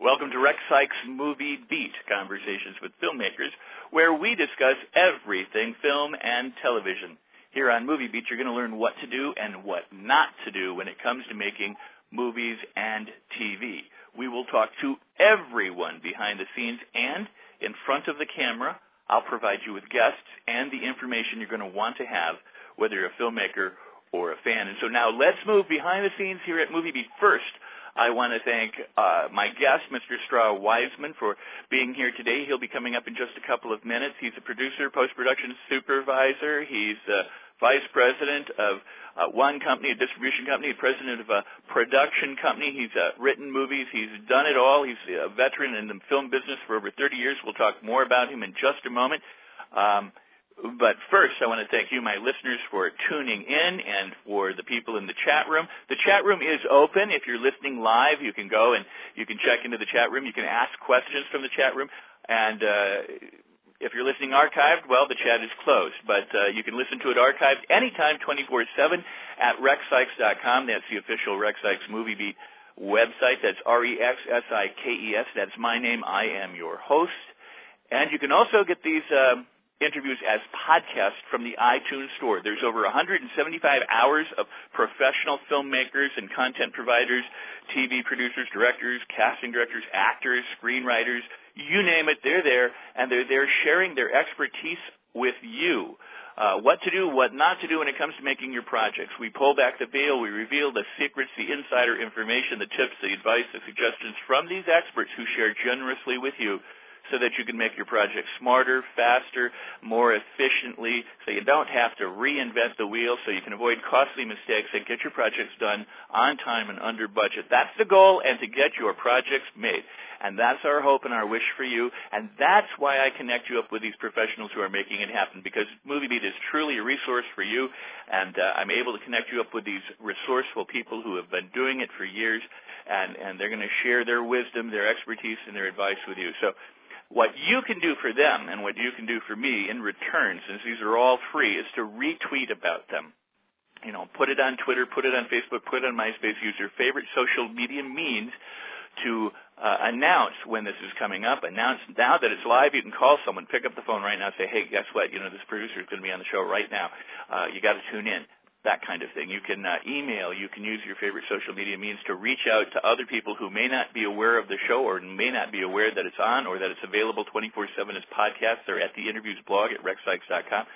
Welcome to Rex Sikes Movie Beat Conversations with Filmmakers, where we discuss everything film and television. Here on Movie Beat, you're going to learn what to do and what not to do when it comes to making movies and TV. We will talk to everyone behind the scenes and in front of the camera. I'll provide you with guests and the information you're going to want to have, whether you're a filmmaker or a fan. And so now let's move behind the scenes here at Movie Beat. First, I want to thank uh, my guest, Mr. Straw Weisman, for being here today. He'll be coming up in just a couple of minutes. He's a producer, post-production supervisor. He's uh, vice president of uh, one company, a distribution company, president of a production company. He's uh, written movies. He's done it all. He's a veteran in the film business for over 30 years. We'll talk more about him in just a moment. Um, but first, I want to thank you, my listeners, for tuning in and for the people in the chat room. The chat room is open. If you're listening live, you can go and you can check into the chat room. You can ask questions from the chat room. And uh, if you're listening archived, well, the chat is closed. But uh, you can listen to it archived anytime, 24-7 at rexsikes.com. That's the official Rex Sikes Movie Beat website. That's R-E-X-S-I-K-E-S. That's my name. I am your host. And you can also get these um, interviews as podcasts from the iTunes Store. There's over 175 hours of professional filmmakers and content providers, TV producers, directors, casting directors, actors, screenwriters, you name it, they're there, and they're there sharing their expertise with you. Uh, what to do, what not to do when it comes to making your projects. We pull back the veil, we reveal the secrets, the insider information, the tips, the advice, the suggestions from these experts who share generously with you so that you can make your project smarter, faster, more efficiently, so you don't have to reinvent the wheel, so you can avoid costly mistakes and get your projects done on time and under budget. That's the goal, and to get your projects made. And that's our hope and our wish for you, and that's why I connect you up with these professionals who are making it happen, because MovieBeat is truly a resource for you, and uh, I'm able to connect you up with these resourceful people who have been doing it for years, and, and they're going to share their wisdom, their expertise, and their advice with you. So what you can do for them and what you can do for me in return, since these are all free, is to retweet about them. You know, put it on Twitter, put it on Facebook, put it on MySpace, use your favorite social media means to uh, announce when this is coming up. Announce now that it's live. You can call someone, pick up the phone right now, say, "Hey, guess what? You know this producer is going to be on the show right now. Uh, you got to tune in." That kind of thing. You can uh, email. You can use your favorite social media means to reach out to other people who may not be aware of the show or may not be aware that it's on or that it's available 24/7 as podcasts. They're at the interviews blog at rexsikes.com.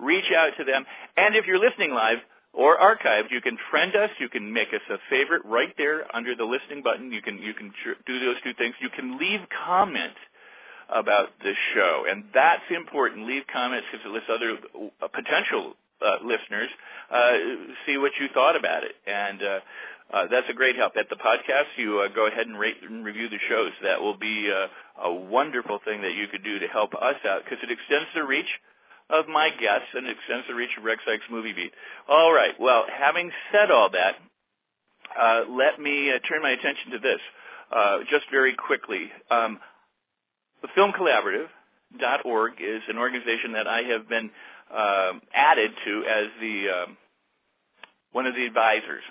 Reach out to them, and if you're listening live or archived, you can friend us. You can make us a favorite right there under the listening button. You can you can do those two things. You can leave comments about the show, and that's important. Leave comments because it lets other uh, potential uh, listeners uh, see what you thought about it, and uh, uh, that's a great help. At the podcast, you uh, go ahead and rate and review the shows. That will be uh, a wonderful thing that you could do to help us out because it extends the reach of my guests and extends the reach of Rex Sikes Movie Beat. All right. Well, having said all that, uh, let me uh, turn my attention to this uh, just very quickly. Um, the Film Collaborative.org is an organization that I have been um, added to as the um, one of the advisors.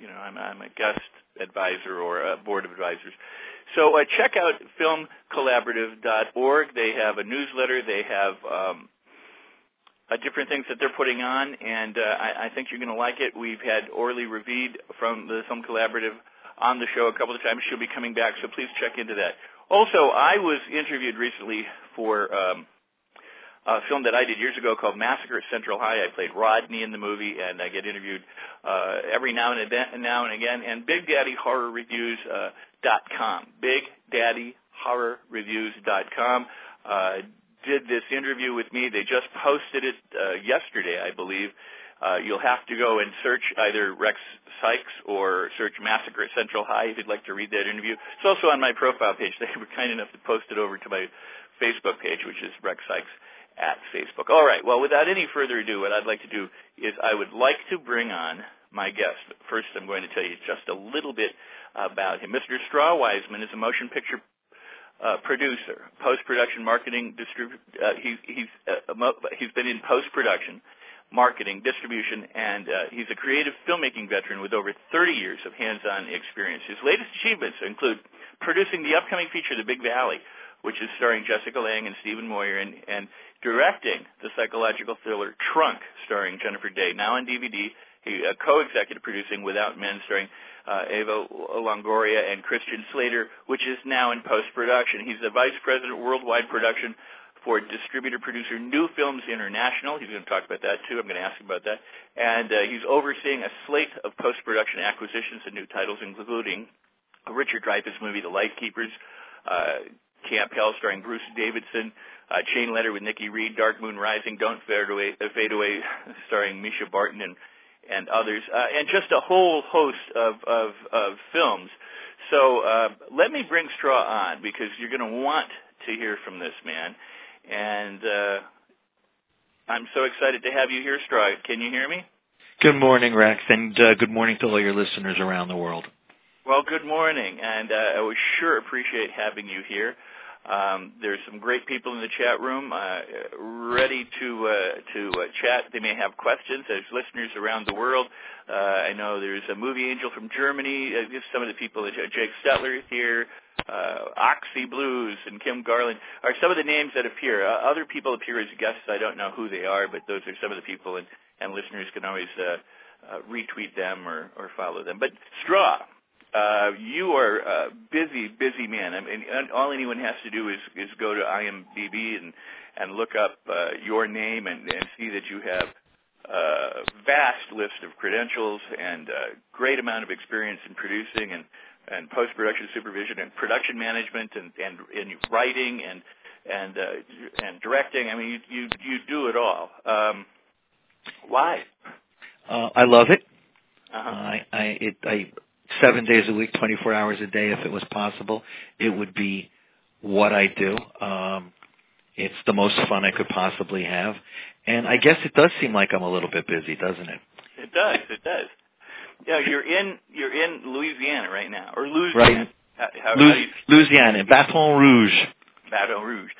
You know, I'm, I'm a guest advisor or a board of advisors. So uh, check out filmcollaborative.org. They have a newsletter. They have um, uh, different things that they're putting on, and uh, I, I think you're going to like it. We've had Orly Ravid from the Film Collaborative on the show a couple of times. She'll be coming back, so please check into that. Also, I was interviewed recently for um, a film that I did years ago called Massacre at Central High. I played Rodney in the movie, and I get interviewed uh, every now and then, now and again. And Big Daddy Horror Reviews uh, dot com, Big Daddy Horror Reviews dot com. Uh, did this interview with me. They just posted it uh, yesterday, I believe. Uh, you'll have to go and search either Rex Sikes or search Massacre at Central High if you'd like to read that interview. It's also on my profile page. They were kind enough to post it over to my Facebook page, which is Rex Sikes at Facebook. All right. Well, without any further ado, what I'd like to do is I would like to bring on my guest. First, I'm going to tell you just a little bit about him. Mr. Straw Weisman is a motion picture uh, producer, post-production marketing distrib- uh, he, he's uh, mo- he's been in post-production, marketing, distribution, and uh, he's a creative filmmaking veteran with over 30 years of hands-on experience. His latest achievements include producing the upcoming feature The Big Valley, which is starring Jessica Lange and Stephen Moyer, and, and directing the psychological thriller Trunk, starring Jennifer Day, now on DVD. He uh, co-executive producing Without Men, starring uh, Eva Longoria and Christian Slater, which is now in post-production. He's the vice president worldwide production for distributor producer New Films International. He's going to talk about that too. I'm going to ask him about that. And uh, he's overseeing a slate of post-production acquisitions and new titles, including Richard Dreyfuss movie, The Lightkeepers, uh, Camp Hell, starring Bruce Davison, uh, Chain Letter with Nikki Reed, Dark Moon Rising, Don't Fade Away, uh, Fade Away starring Mischa Barton and and others, uh, and just a whole host of of, of films. So uh, let me bring Straw on because you're going to want to hear from this man, and uh, I'm so excited to have you here, Straw. Can you hear me? Good morning, Rex, and uh, good morning to all your listeners around the world. Well, good morning, and uh, I would sure appreciate having you here. Um, there's some great people in the chat room uh, ready to uh, to uh, chat. They may have questions. There's listeners around the world. Uh, I know there's a movie angel from Germany. Uh, some of the people, Jake Stetler here, uh, Oxy Blues, and Kim Garland are some of the names that appear. Uh, other people appear as guests. I don't know who they are, but those are some of the people, and, and listeners can always uh, uh, retweet them or, or follow them. But Straw, uh, you are a busy, busy man. I mean, all anyone has to do is is go to IMDb and and look up uh, your name and, and see that you have a vast list of credentials and a great amount of experience in producing and and post production supervision and production management and and, and writing and and uh, and directing. I mean, you you you do it all. Um, why? Uh, I love it. Uh-huh. I I it I seven days a week, 24 hours a day, if it was possible, it would be what I do. Um, it's the most fun I could possibly have, and I guess it does seem like I'm a little bit busy, doesn't it? It does. It does. Yeah, you're in you're in Louisiana right now, or Louisiana. Right. How, how, how you, Louisiana, Baton Rouge. Baton Rouge,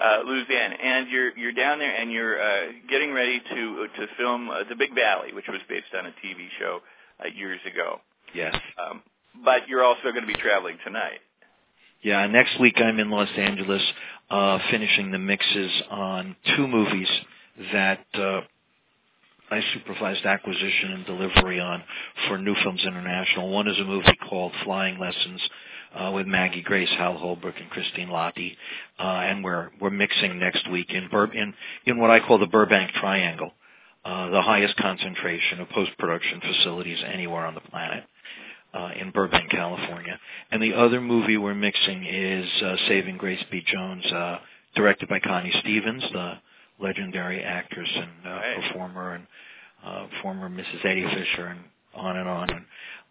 uh, Louisiana, and you're you're down there, and you're uh, getting ready to to film uh, The Big Valley, which was based on a TV show uh, years ago. Yes. Um, but you're also going to be traveling tonight. Yeah, next week I'm in Los Angeles uh, finishing the mixes on two movies that uh, I supervised acquisition and delivery on for New Films International. One is a movie called Flying Lessons uh, with Maggie Grace, Hal Holbrook, and Christine Lahti, uh, and we're we're mixing next week in Bur- in in what I call the Burbank Triangle, uh, the highest concentration of post production facilities anywhere on the planet uh, in Burbank, California. And the other movie we're mixing is uh, Saving Grace B. Jones, uh, directed by Connie Stevens, the legendary actress and uh, right. performer and uh, former Mrs. Eddie Fisher and on and on. And,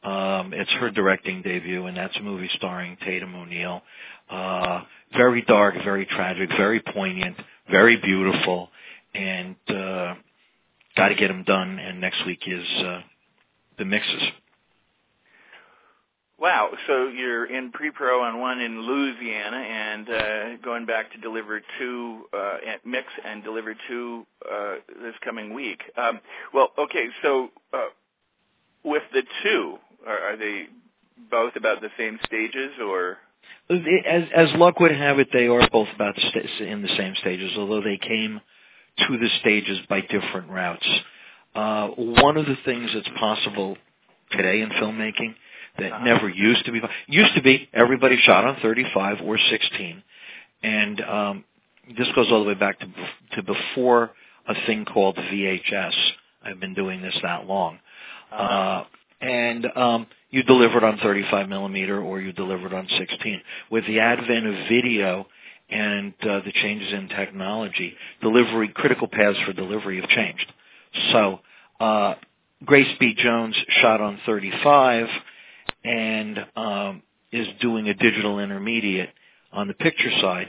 um, it's her directing debut, and that's a movie starring Tatum O'Neal. Uh, very dark, very tragic, very poignant, very beautiful, and uh, got to get them done. And next week is uh, the mixes. Wow. So you're in pre-pro on one in Louisiana and uh, going back to deliver two uh, at mix and deliver two uh, this coming week. Um, well, okay. So uh, with the two, are, are they both about the same stages or? As, as luck would have it, they are both about in the same stages, although they came to the stages by different routes. Uh, one of the things that's possible today in filmmaking that uh-huh. never used to be. Used to be everybody shot on 35 or 16, and um, this goes all the way back to to before a thing called VHS. I've been doing this that long, uh-huh. uh, and um, you delivered on 35 millimeter or you delivered on 16. With the advent of video and uh, the changes in technology, delivery critical paths for delivery have changed. So Uh, Grace B. Jones shot on 35 and um, is doing a digital intermediate on the picture side.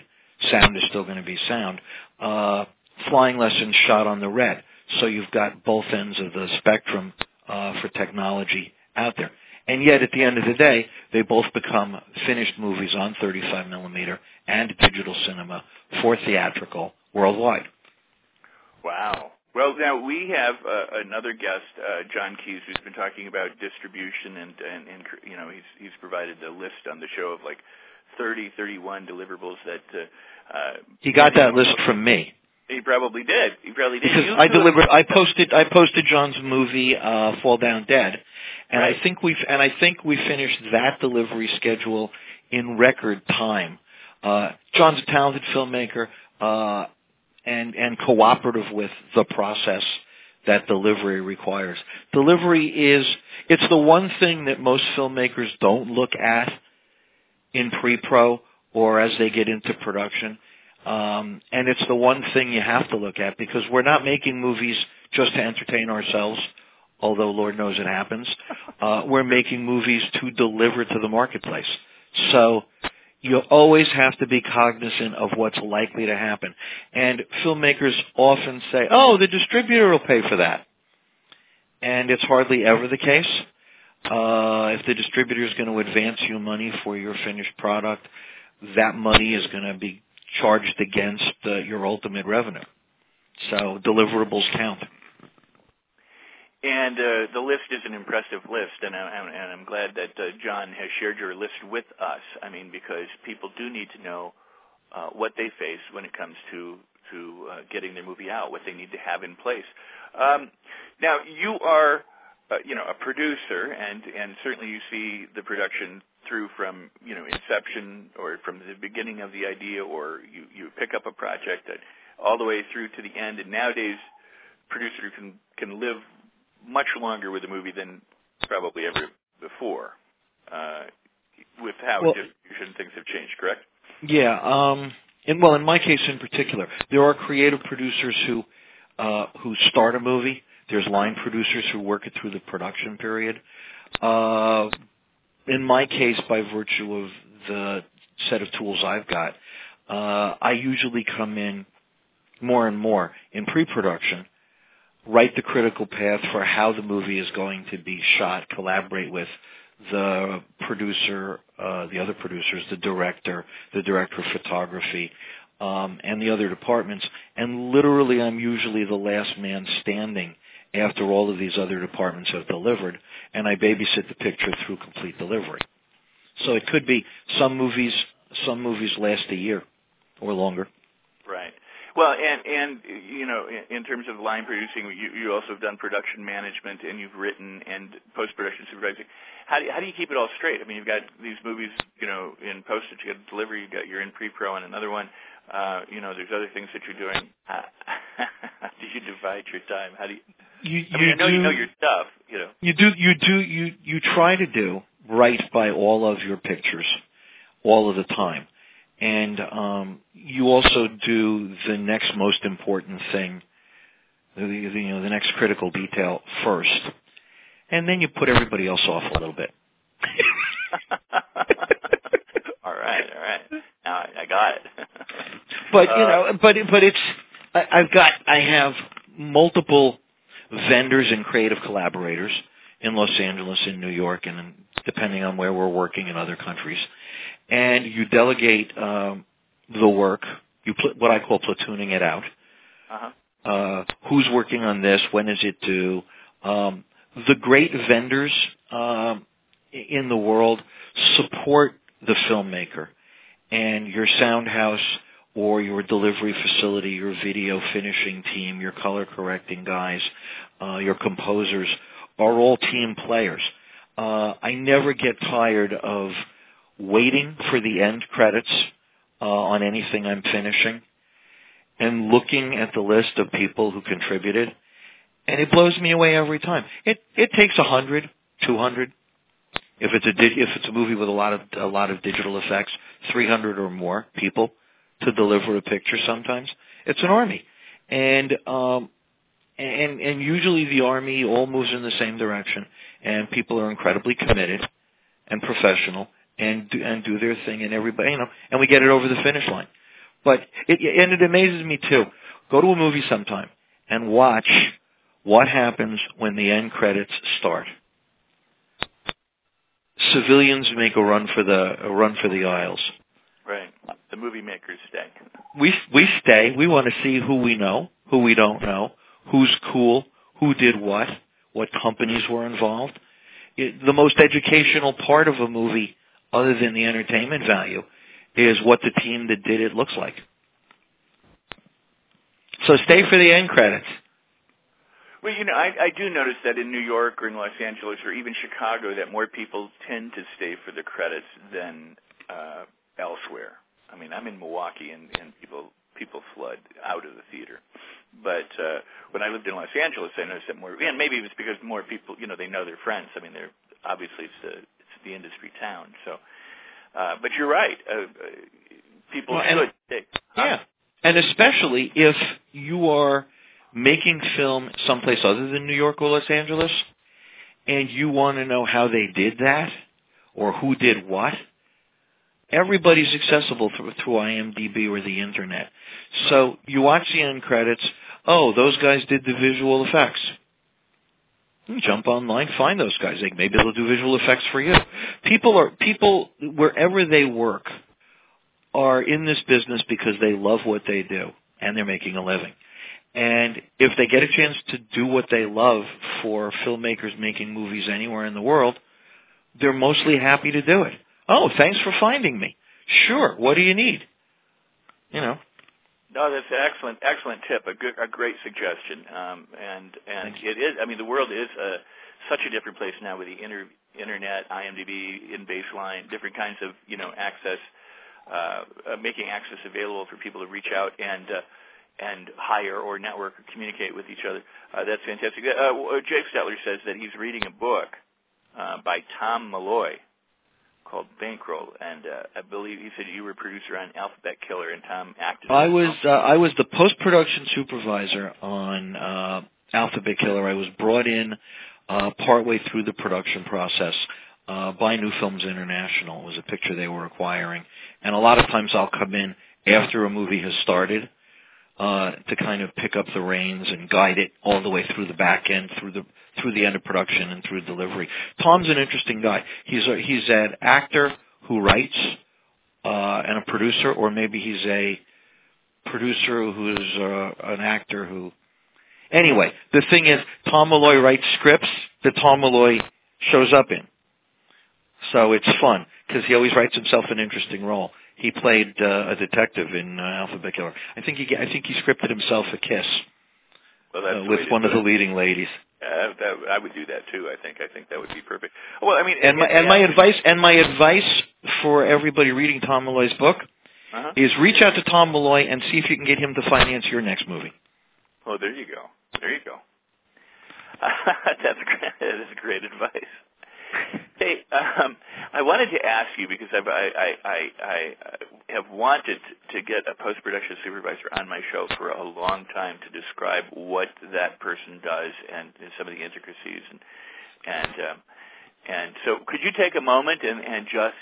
Sound is still going to be sound. Uh, flying lessons shot on the red. So you've got both ends of the spectrum uh, for technology out there. And yet, at the end of the day, they both become finished movies on 35 millimeter and digital cinema for theatrical worldwide. Wow. Well, now we have uh, another guest, uh, Jon Keeyes, who's been talking about distribution, and, and, and you know he's he's provided a list on the show of like 30, 31 deliverables that. Uh, uh, he got that list from me. He probably did. He probably did. Because I delivered. I posted. I posted John's movie, uh, Fall Down Dead, and right. I think we and I think we finished that delivery schedule in record time. Uh, John's a talented filmmaker uh, and and cooperative with the process that delivery requires. Delivery is it's the one thing that most filmmakers don't look at in pre-pro or as they get into production um, and it's the one thing you have to look at because we're not making movies just to entertain ourselves, although Lord knows it happens. Uh, we're making movies to deliver to the marketplace. So you always have to be cognizant of what's likely to happen. And filmmakers often say, oh, the distributor will pay for that. And it's hardly ever the case. Uh, if the distributor is going to advance you money for your finished product, that money is going to be charged against uh, your ultimate revenue. So deliverables count. And uh, the list is an impressive list, and, I, and I'm glad that uh, John has shared your list with us. I mean, because people do need to know uh, what they face when it comes to to uh, getting their movie out, what they need to have in place. Um, now, you are, uh, you know, a producer, and and certainly you see the production through from you know inception or from the beginning of the idea, or you you pick up a project that, all the way through to the end. And nowadays, producer can can live much longer with a movie than probably ever before, uh, with how well, distribution things have changed. Correct? Yeah. Um, and well, in my case in particular, there are creative producers who uh, who start a movie. There's line producers who work it through the production period. Uh, in my case, by virtue of the set of tools I've got, uh, I usually come in more and more in pre-production, write the critical path for how the movie is going to be shot, collaborate with the producer, uh, the other producers, the director, the director of photography, um, and the other departments. And literally, I'm usually the last man standing after all of these other departments have delivered, and I babysit the picture through complete delivery. So it could be some movies some movies last a year or longer. Right. Well, and and you know, in, terms of line producing, you, you also have done production management, and you've written and post production supervising. How do you, how do you keep it all straight? I mean, you've got these movies, you know, in postage, you got delivery, you got you're in pre pro and another one. Uh, you know, there's other things that you're doing. How do you divide your time? How do you? You, I mean, I know do, you know your stuff. You know. You do. You do. You you try to do right by all of your pictures, all of the time, and um, you also do the next most important thing, the, the you know the next critical detail first, and then you put everybody else off a little bit. all right, all right. Now I, I got it. but you know, but but it's I, I've got I have multiple vendors and creative collaborators in Los Angeles, in New York, and depending on where we're working in other countries. And you delegate um, the work. You pl- what I call platooning it out. Uh-huh. Uh, who's working on this? When is it due? Um, the great vendors um, in the world support the filmmaker, and your sound house or your delivery facility, your video finishing team, your color correcting guys, uh, your composers are all team players. Uh, I never get tired of waiting for the end credits uh, on anything I'm finishing and looking at the list of people who contributed, and it blows me away every time. It it takes a hundred, two hundred. If it's a if it's a movie with a lot of a lot of digital effects, three hundred or more people to deliver a picture. Sometimes it's an army, and um, and and usually the army all moves in the same direction, and people are incredibly committed and professional and do, and do their thing, and everybody, you know, and we get it over the finish line. But it and it amazes me too. Go to a movie sometime and watch what happens when the end credits start. Civilians make a run for the a run for the aisles. Right. The movie makers stay. We we stay. We want to see who we know, who we don't know, who's cool, who did what, what companies were involved. It, the most educational part of a movie, other than the entertainment value, is what the team that did it looks like. So stay for the end credits. Well, you know, I, I do notice that in New York or in Los Angeles or even Chicago, that more people tend to stay for the credits than uh, elsewhere. I mean, I'm in Milwaukee, and, and people people flood out of the theater. But uh, when I lived in Los Angeles, I noticed that more. And maybe it was because more people, you know, they know their friends. I mean, they're obviously it's the it's the industry town. So, uh, but you're right. Uh, uh people well, should. And, yeah, and especially if you are making film someplace other than New York or Los Angeles, and you want to know how they did that or who did what everybody's accessible through, through IMDb or the internet. So you watch the end credits. Oh, those guys did the visual effects. Jump online, find those guys. Maybe they'll do visual effects for you. People are people wherever they work are in this business because they love what they do and they're making a living. And if they get a chance to do what they love for filmmakers making movies anywhere in the world, they're mostly happy to do it. Oh, thanks for finding me. Sure. What do you need? You know. No, that's an excellent, excellent tip. A good, a great suggestion. Um, and and it is. I mean, the world is uh, such a different place now with the inter, internet, IMDb, in baseline, different kinds of you know access, uh, uh, making access available for people to reach out and. Uh, and hire or network or communicate with each other. Uh, that's fantastic. Uh, Jake Stetler says that he's reading a book uh, by Tom Malloy called Bankroll, and uh, I believe you said you were producer on Alphabet Killer, and Tom acted. I was uh, I was the post production supervisor on uh, Alphabet Killer. I was brought in uh, partway through the production process uh, by New Films International. It was a picture they were acquiring, and a lot of times I'll come in after a movie has started uh, to kind of pick up the reins and guide it all the way through the back end, through the through the end of production and through delivery. Tom's an interesting guy. He's a, he's an actor who writes uh, and a producer, or maybe he's a producer who's uh, an actor who. Anyway, the thing is, Tom Malloy writes scripts that Tom Malloy shows up in. So it's fun because he always writes himself an interesting role. He played uh, a detective in uh, Alphabet Killer. I think he I think he scripted himself a kiss well, uh, with one of the leading ladies. Uh, that, I would do that too. I think. I think that would be perfect. Well, I mean, and my, and my advice and my advice for everybody reading Tom Malloy's book uh-huh. is reach out to Tom Malloy and see if you can get him to finance your next movie. Oh, there you go. There you go. That's great. That is great advice. Hey, um, I wanted to ask you because I've, I, I, I, I have wanted to get a post production supervisor on my show for a long time to describe what that person does and, and some of the intricacies and and um, and so could you take a moment and, and just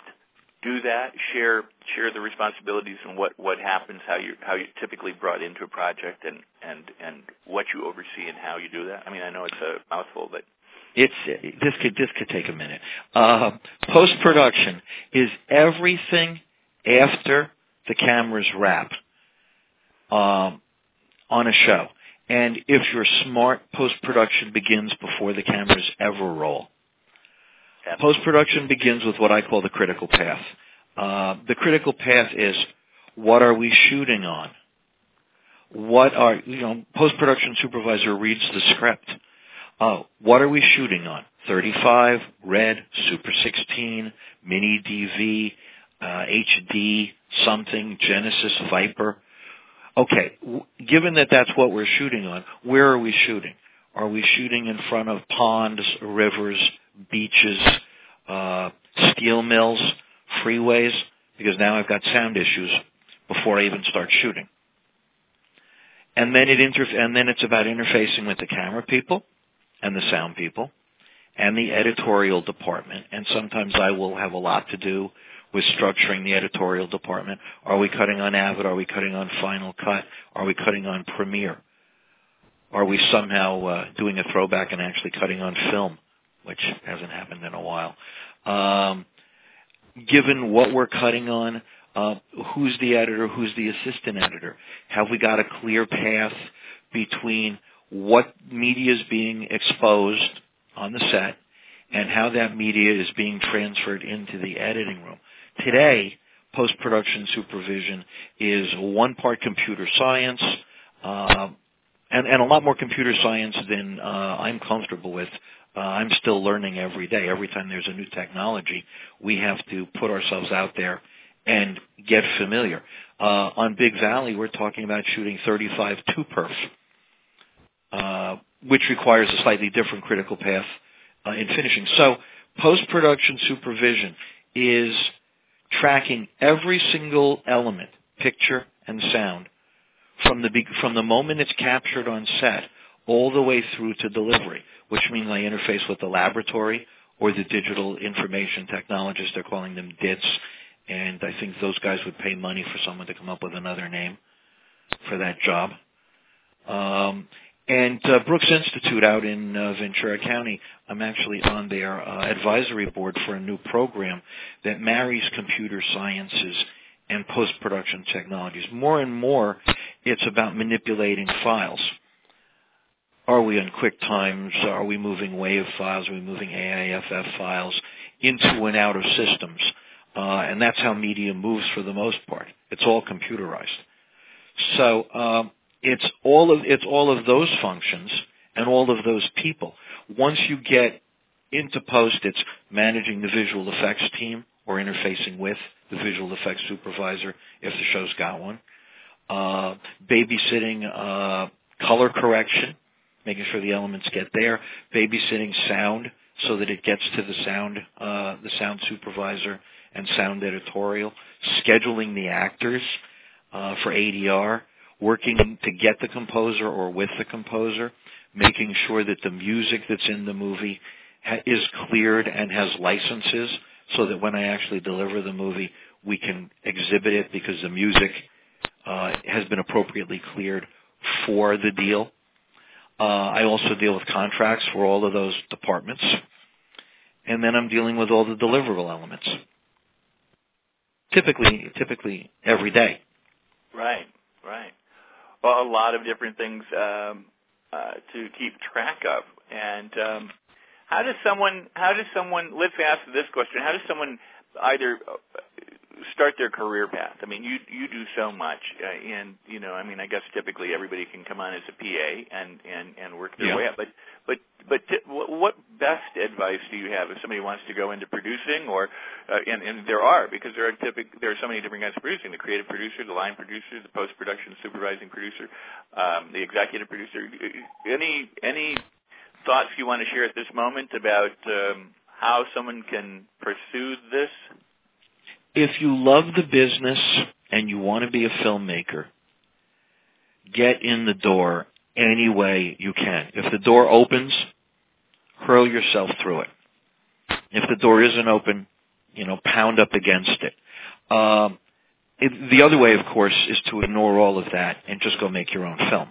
do that? Share share the responsibilities and what what happens how you how you typically brought into a project and and and what you oversee and how you do that? I mean i know it's a mouthful but it's this could this could take a minute. Uh, Post production is everything after the cameras wrap um, on a show, and if you're smart, post production begins before the cameras ever roll. Post production begins with what I call the critical path. Uh, the critical path is what are we shooting on? What are you know? Post production supervisor reads the script uh, what are we shooting on? 35, red, Super 16, Mini DV, uh, HD, something, Genesis, Viper. Okay, w- given that that's what we're shooting on, where are we shooting? Are we shooting in front of ponds, rivers, beaches, uh, steel mills, freeways? Because now I've got sound issues before I even start shooting. and then it inter- and then it's about interfacing with the camera people and the sound people and the editorial department. And sometimes I will have a lot to do with structuring the editorial department. Are we cutting on Avid? Are we cutting on Final Cut? Are we cutting on Premiere? Are we somehow uh, doing a throwback and actually cutting on film, which hasn't happened in a while? Um, given what we're cutting on, uh, who's the editor? Who's the assistant editor? Have we got a clear path between what media is being exposed on the set and how that media is being transferred into the editing room? Today, post-production supervision is one part computer science, uh, and, and a lot more computer science than uh, I'm comfortable with. Uh, I'm still learning every day. Every time there's a new technology, we have to put ourselves out there and get familiar. Uh, on Big Valley, we're talking about shooting 35 two perf, uh, which requires a slightly different critical path uh, in finishing. So post-production supervision is tracking every single element, picture and sound, from the from the moment it's captured on set all the way through to delivery, which means I interface with the laboratory or the digital information technologists. They're calling them DITs, and I think those guys would pay money for someone to come up with another name for that job. Um, and uh, Brooks Institute out in uh, Ventura County, I'm actually on their uh, advisory board for a new program that marries computer sciences and post-production technologies. More and more, it's about manipulating files. Are we on QuickTimes? Are we moving WAV files? Are we moving AIFF files into and out of systems? Uh, and that's how media moves for the most part. It's all computerized. So um, it's all of it's all of those functions and all of those people. Once you get into post, it's managing the visual effects team or interfacing with the visual effects supervisor if the show's got one. Uh, babysitting uh, color correction, making sure the elements get there. Babysitting sound so that it gets to the sound uh, the sound supervisor and sound editorial. Scheduling the actors uh, for ADR working to get the composer or with the composer, making sure that the music that's in the movie ha- is cleared and has licenses so that when I actually deliver the movie, we can exhibit it because the music uh, has been appropriately cleared for the deal. Uh, I also deal with contracts for all of those departments. And then I'm dealing with all the deliverable elements. Typically, typically every day. Right, right a lot of different things um, uh, to keep track of. And um, how does someone how does someone let's ask this question: How does someone either uh, start their career path? I mean, you you do so much, uh, and you know, I mean, I guess typically everybody can come on as a PA and and and work their yeah. way up. But but but t- what best advice do you have if somebody wants to go into producing, or uh, and and there are because there are typic there are so many different kinds of producing: the creative producer, the line producer, the post production supervising producer, um, the executive producer. Any any thoughts you want to share at this moment about um, how someone can pursue this? If you love the business and you want to be a filmmaker, get in the door any way you can. If the door opens, hurl yourself through it. If the door isn't open, you know, pound up against it. Um, it the other way, of course, is to ignore all of that and just go make your own film.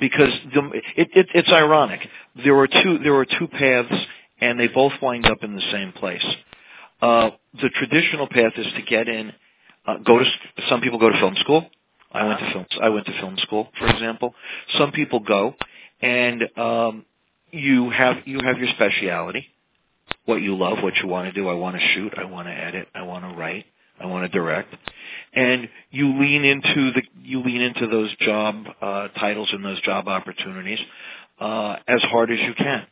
Because the, it, it, it's ironic. There are two there are two paths, and they both wind up in the same place. Uh, the traditional path is to get in, uh, go to. Some people go to film school. I went to film. I went to film school, for example. Some people go, and um, you have you have your speciality, what you love, what you want to do. I want to shoot. I want to edit. I want to write. I want to direct, and you lean into the you lean into those job uh, titles and those job opportunities uh, as hard as you can.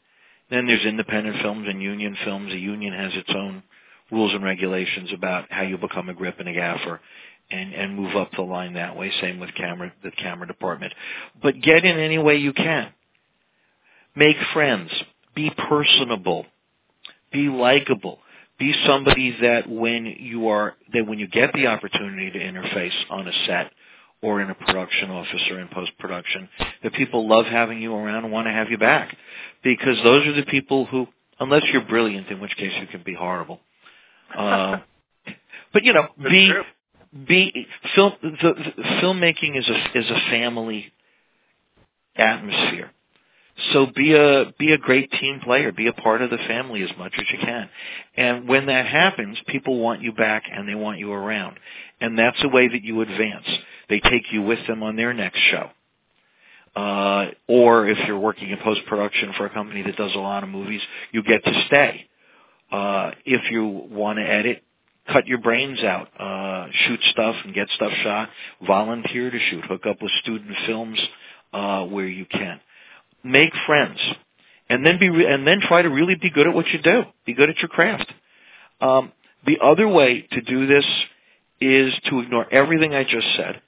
Then there's independent films and union films. A union has its own rules and regulations about how you become a grip and a gaffer and, and move up the line that way. Same with camera, the camera department. But get in any way you can. Make friends. Be personable. Be likable. Be somebody that when you are, that when you get the opportunity to interface on a set or in a production office or in post production that people love having you around and want to have you back because those are the people who unless you're brilliant in which case you can be horrible uh, but you know That's be true. be film the, the filmmaking is a is a family atmosphere. So be a be a great team player. Be a part of the family as much as you can. And when that happens people want you back and they want you around. And that's the way that you advance. They take you with them on their next show. Uh, or if you're working in post production for a company that does a lot of movies you get to stay uh, if you want to edit cut your brains out, uh, shoot stuff and get stuff shot, volunteer to shoot, hook up with student films uh, where you can, make friends, and then be re- and then try to really be good at what you do, be good at your craft. Um, the other way to do this is to ignore everything I just said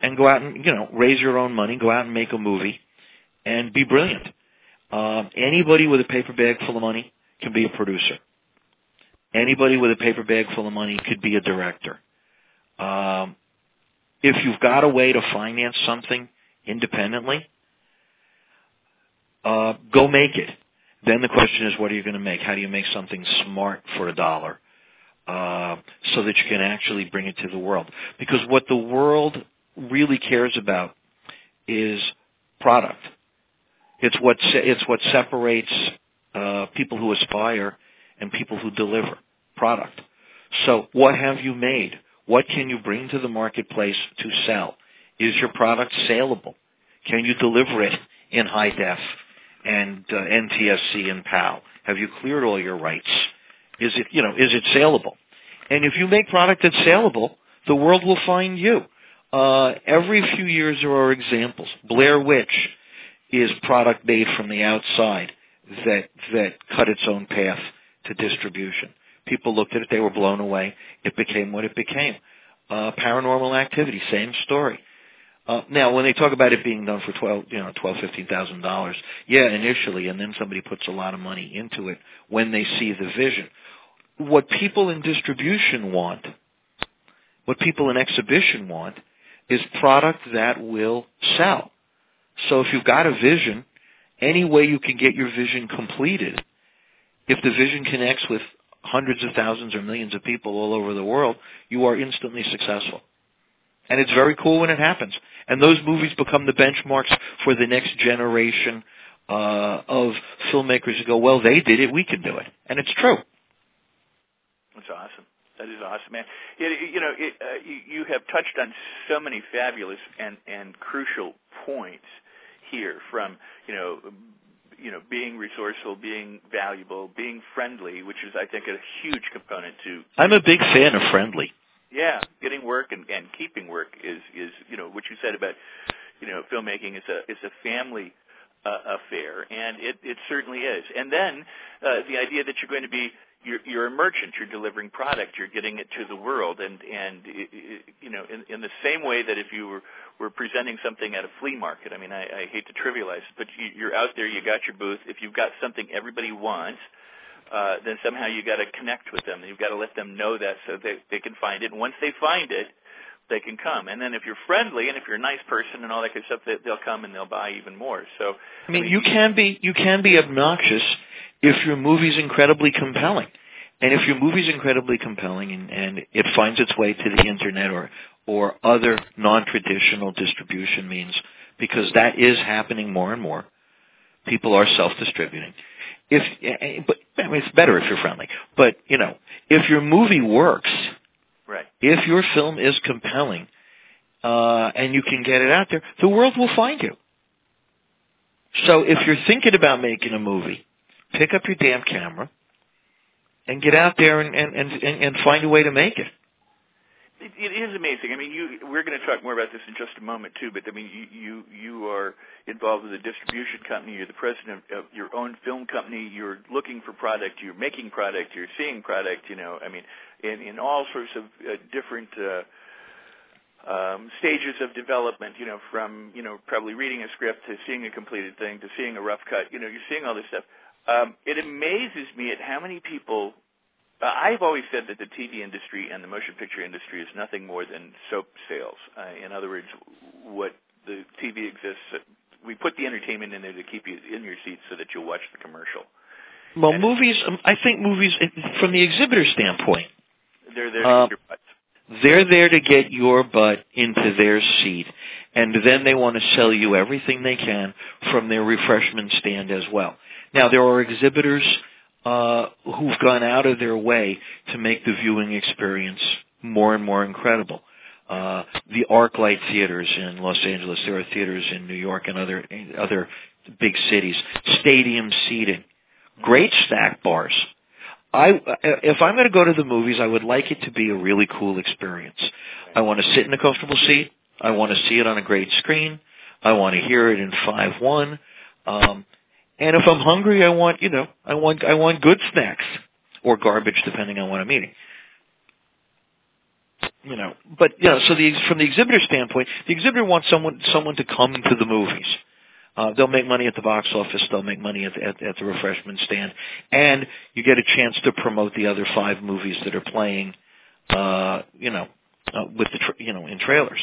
and go out and you know raise your own money, go out and make a movie, and be brilliant. Um, anybody with a paper bag full of money can be a producer anybody with a paper bag full of money could be a director. Um, if you've got a way to finance something independently, uh, go make it. Then the question is, what are you going to make? How do you make something smart for a dollar? Uh, so that you can actually bring it to the world. Because what the world really cares about is product. It's what se- it's what separates uh, people who aspire and people who deliver product. So what have you made? What can you bring to the marketplace to sell? Is your product saleable? Can you deliver it in high def and uh, NTSC and PAL? Have you cleared all your rights? Is it, you know, is it saleable? And if you make product that's saleable, the world will find you. Uh, every few years there are examples. Blair Witch is product made from the outside that that cut its own path to distribution. People looked at it, they were blown away. It became what it became. Uh, paranormal activity, same story. Uh, now, when they talk about it being done for twelve, you know, twelve, fifteen thousand dollars, yeah, initially, and then somebody puts a lot of money into it when they see the vision. What people in distribution want, what people in exhibition want, is product that will sell. So if you've got a vision, any way you can get your vision completed, if the vision connects with hundreds of thousands or millions of people all over the world, you are instantly successful. And it's very cool when it happens. And those movies become the benchmarks for the next generation uh, of filmmakers who go, well, they did it, we can do it. And it's true. That's awesome. That is awesome, man. It, you know, it, uh, you, you have touched on so many fabulous and and crucial points here, from you know, you know, being resourceful, being valuable, being friendly, which is, I think, a huge component to. I'm a big fan of friendly. Yeah, getting work and and keeping work is is you know what you said about you know filmmaking is a is a family uh, affair, and it it certainly is. And then uh, the idea that you're going to be you're, you're a merchant. You're delivering product. You're getting it to the world, and and you know, in, in the same way that if you were were presenting something at a flea market. I mean, I, I hate to trivialize but you, you're out there. You got your booth. If you've got something everybody wants, uh, then somehow you got to connect with them. You've got to let them know that so they they can find it. And once they find it, they can come. And then if you're friendly and if you're a nice person and all that kind of stuff, they, they'll come and they'll buy even more. So I mean, you can be you can be obnoxious if your movie's incredibly compelling. And if your movie's incredibly compelling and, and it finds its way to the internet or or other non-traditional distribution means, because that is happening more and more, people are self-distributing. If eh, eh, but I mean, it's better if you're friendly. But you know, if your movie works, right, if your film is compelling, uh, and you can get it out there, the world will find you. So if you're thinking about making a movie, pick up your damn camera and get out there and, and, and, and find a way to make it. It, it is amazing. I mean, you, we're going to talk more about this in just a moment too. But I mean, you you, you are involved with a distribution company. You're the president of your own film company. You're looking for product. You're making product. You're seeing product. You know, I mean, in in all sorts of uh, different. Uh, um, stages of development, you know, from you know probably reading a script to seeing a completed thing to seeing a rough cut. You know, you're seeing all this stuff. Um, it amazes me at how many people uh, I've always said that the TV industry and the motion picture industry is nothing more than soap sales. Uh, in other words, what the TV exists, we put the entertainment in there to keep you in your seat so that you'll watch the commercial. Well, and movies. Um, I think movies, from the exhibitor standpoint, they're there to uh, butts. They're there to get your butt into their seat, and then they want to sell you everything they can from their refreshment stand as well. Now, there are exhibitors uh, who've gone out of their way to make the viewing experience more and more incredible. Uh, the ArcLight theaters in Los Angeles, there are theaters in New York and other other big cities. Stadium seating, great snack bars. I if I'm going to go to the movies, I would like it to be a really cool experience. I want to sit in a comfortable seat. I want to see it on a great screen. I want to hear it in five one. Um, and if I'm hungry, I want, you know, I want, I want good snacks or garbage depending on what I'm eating. You know, but you know, so the from the exhibitor standpoint, the exhibitor wants someone someone to come to the movies. Uh, they'll make money at the box office. They'll make money at, at, at the refreshment stand, and you get a chance to promote the other five movies that are playing. Uh, you know, uh, with the tra- you know in trailers.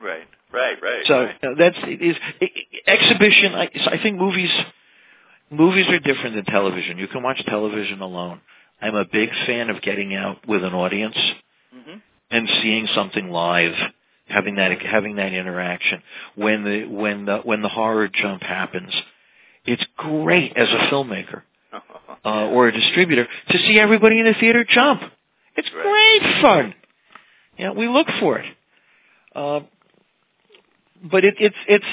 Right, right, right. So right. Uh, that's it is it, exhibition. I, I think movies movies are different than television. You can watch television alone. I'm a big fan of getting out with an audience mm-hmm. and seeing something live, having that having that interaction. When the when the when the horror jump happens, it's great as a filmmaker uh, or a distributor to see everybody in the theater jump. It's great fun. Yeah, we look for it. Uh, but it, it's it's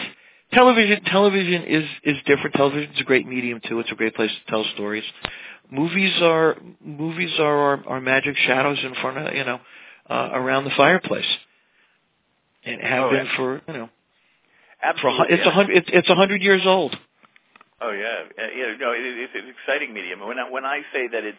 television television is is different. Television is a great medium too. It's a great place to tell stories. Movies are movies are our, our magic shadows in front of you know uh, around the fireplace, and have oh, been yeah. for you know. Absolutely, for, it's a hundred. It's it's a hundred years old. Oh yeah, uh, know, no, it, it's an exciting medium. When I, when I say that it's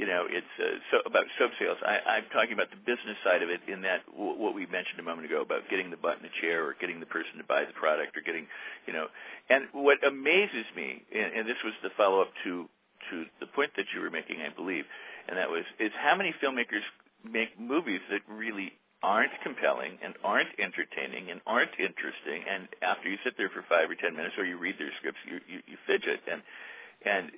you know, it's uh, so about soap sales. I, I'm talking about the business side of it in that w- what we mentioned a moment ago about getting the butt in the chair or getting the person to buy the product or getting, you know, and what amazes me, and, and this was the follow up to to the point that you were making, I believe, and that was is how many filmmakers make movies that really aren't compelling and aren't entertaining and aren't interesting and after you sit there for five or ten minutes or you read their scripts you you, you fidget. And and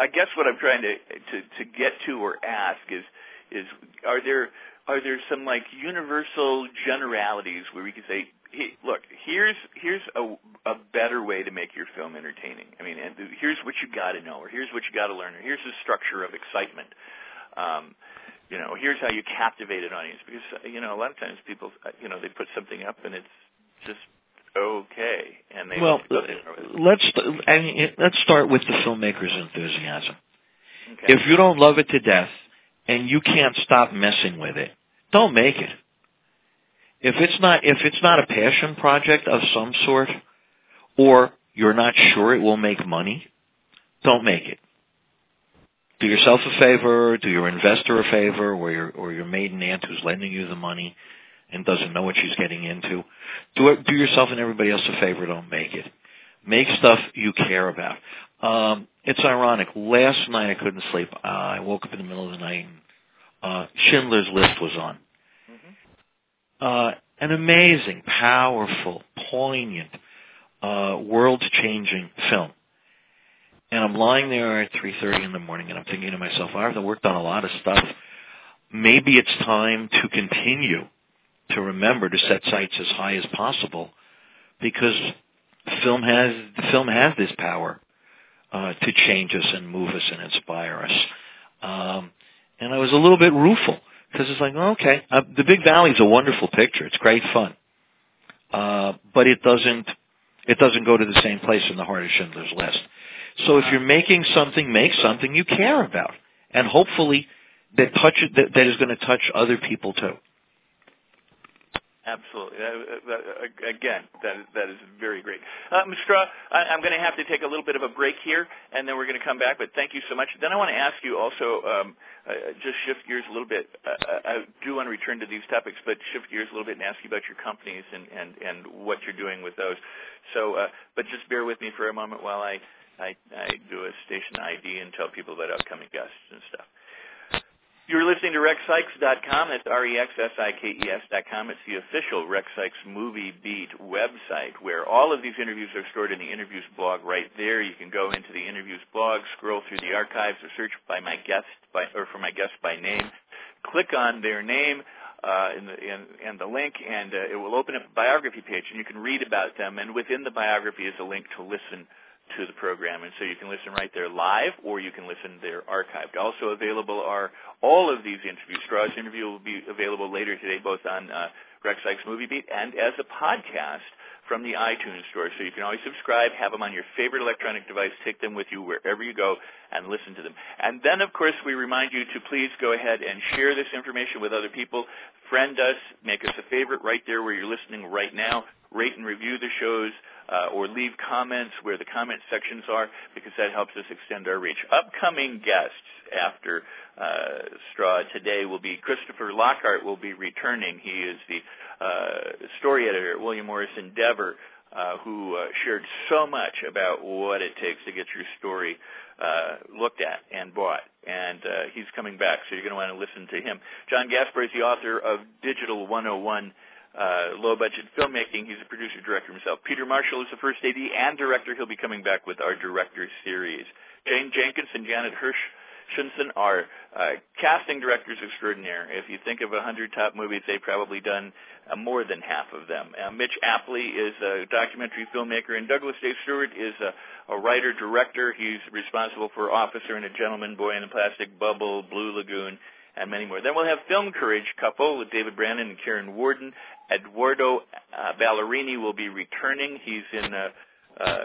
I guess what I'm trying to to to get to or ask is is are there are there some like universal generalities where we can say hey, look here's here's a a better way to make your film entertaining. I mean and here's what you got to know or here's what you got to learn or here's the structure of excitement. Um you know here's how you captivate an audience because you know a lot of times people uh, you know they put something up and it's just okay, and they well let's I mean, let's start with the filmmaker's enthusiasm. Okay. If you don't love it to death and you can't stop messing with it, don't make it. If it's not if it's not a passion project of some sort, or you're not sure it will make money, don't make it. Do yourself a favor, do your investor a favor, or your or your maiden aunt who's lending you the money and doesn't know what she's getting into. Do it, do yourself and everybody else a favor. Don't make it. Make stuff you care about. Um, it's ironic. Last night I couldn't sleep. Uh, I woke up in the middle of the night. And, uh, Schindler's List was on. Mm-hmm. Uh, an amazing, powerful, poignant, uh, world-changing film. And I'm lying there at 3:30 in the morning, and I'm thinking to myself, I've worked on a lot of stuff. Maybe it's time to continue to remember to set sights as high as possible because film has film has this power uh, to change us and move us and inspire us. Um, and I was a little bit rueful because it's like, okay, uh, the Big Valley is a wonderful picture. It's great fun, uh, but it doesn't it doesn't go to the same place in the heart of Schindler's List. So if you're making something, make something you care about, and hopefully that touch that, that is going to touch other people too. Absolutely. Uh, uh, again, that that is very great. Uh, Mr. I, I'm going to have to take a little bit of a break here, and then we're going to come back. But thank you so much. Then I want to ask you also, um, uh, just shift gears a little bit. Uh, I do want to return to these topics, but shift gears a little bit and ask you about your companies and and and what you're doing with those. So, uh, but just bear with me for a moment while I I, I do a station ID and tell people about upcoming guests and stuff. You're listening to RexSikes.com. It's R-E-X-S-I-K-E-S.com. It's the official Rex Sikes Movie Beat website where all of these interviews are stored in the interviews blog right there. You can go into the interviews blog, scroll through the archives, or search by my guest by, or for my guest by name. Click on their name uh, in the, in, in the link, and uh, it will open up a biography page, and you can read about them. And within the biography is a link to listen to the program, and so you can listen right there live, or you can listen there archived. Also available are all of these interviews. Straw's interview will be available later today, both on uh, Rex Sikes Movie Beat and as a podcast from the iTunes store. So you can always subscribe, have them on your favorite electronic device, take them with you wherever you go, and listen to them. And then, of course, we remind you to please go ahead and share this information with other people. Friend us, make us a favorite right there where you're listening right now. Rate and review the shows uh, or leave comments where the comment sections are because that helps us extend our reach. Upcoming guests after uh, Straw today will be Christopher Lockhart will be returning. He is the uh, story editor at William Morris Endeavor. Uh, who uh, shared so much about what it takes to get your story uh, looked at and bought. And uh, he's coming back, so you're going to want to listen to him. John Gaspard is the author of Digital 101 uh, low budget filmmaking. He's a producer director himself. Peter Marshall is the first AD and director. He'll be coming back with our director series. Jane Jenkins and Janet Hirsch Shinson are uh, casting directors extraordinaire. If you think of a hundred top movies, they've probably done uh, more than half of them. Uh, Mitch Apley is a documentary filmmaker, and Douglas Day Stewart is a, a writer director. He's responsible for Officer and a Gentleman, Boy in a Plastic Bubble, Blue Lagoon, and many more. Then we'll have Film Courage couple with David Branin and Karen Worden. Edoardo uh, Ballerini will be returning. He's in uh, uh,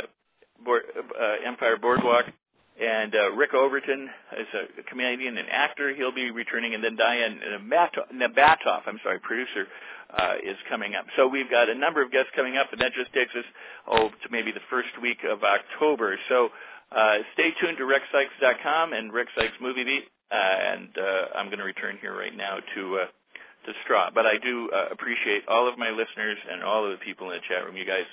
Board, uh, Empire Boardwalk. And uh, Rick Overton is a comedian and actor. He'll be returning. And then Diane Nabatoff, I'm sorry, producer, uh, is coming up. So we've got a number of guests coming up, and that just takes us oh to maybe the first week of October. So uh, stay tuned to RexSikes.com and Rex Sikes Movie Beat. And uh, I'm going to return here right now to uh, to Straw. But I do uh, appreciate all of my listeners and all of the people in the chat room. You guys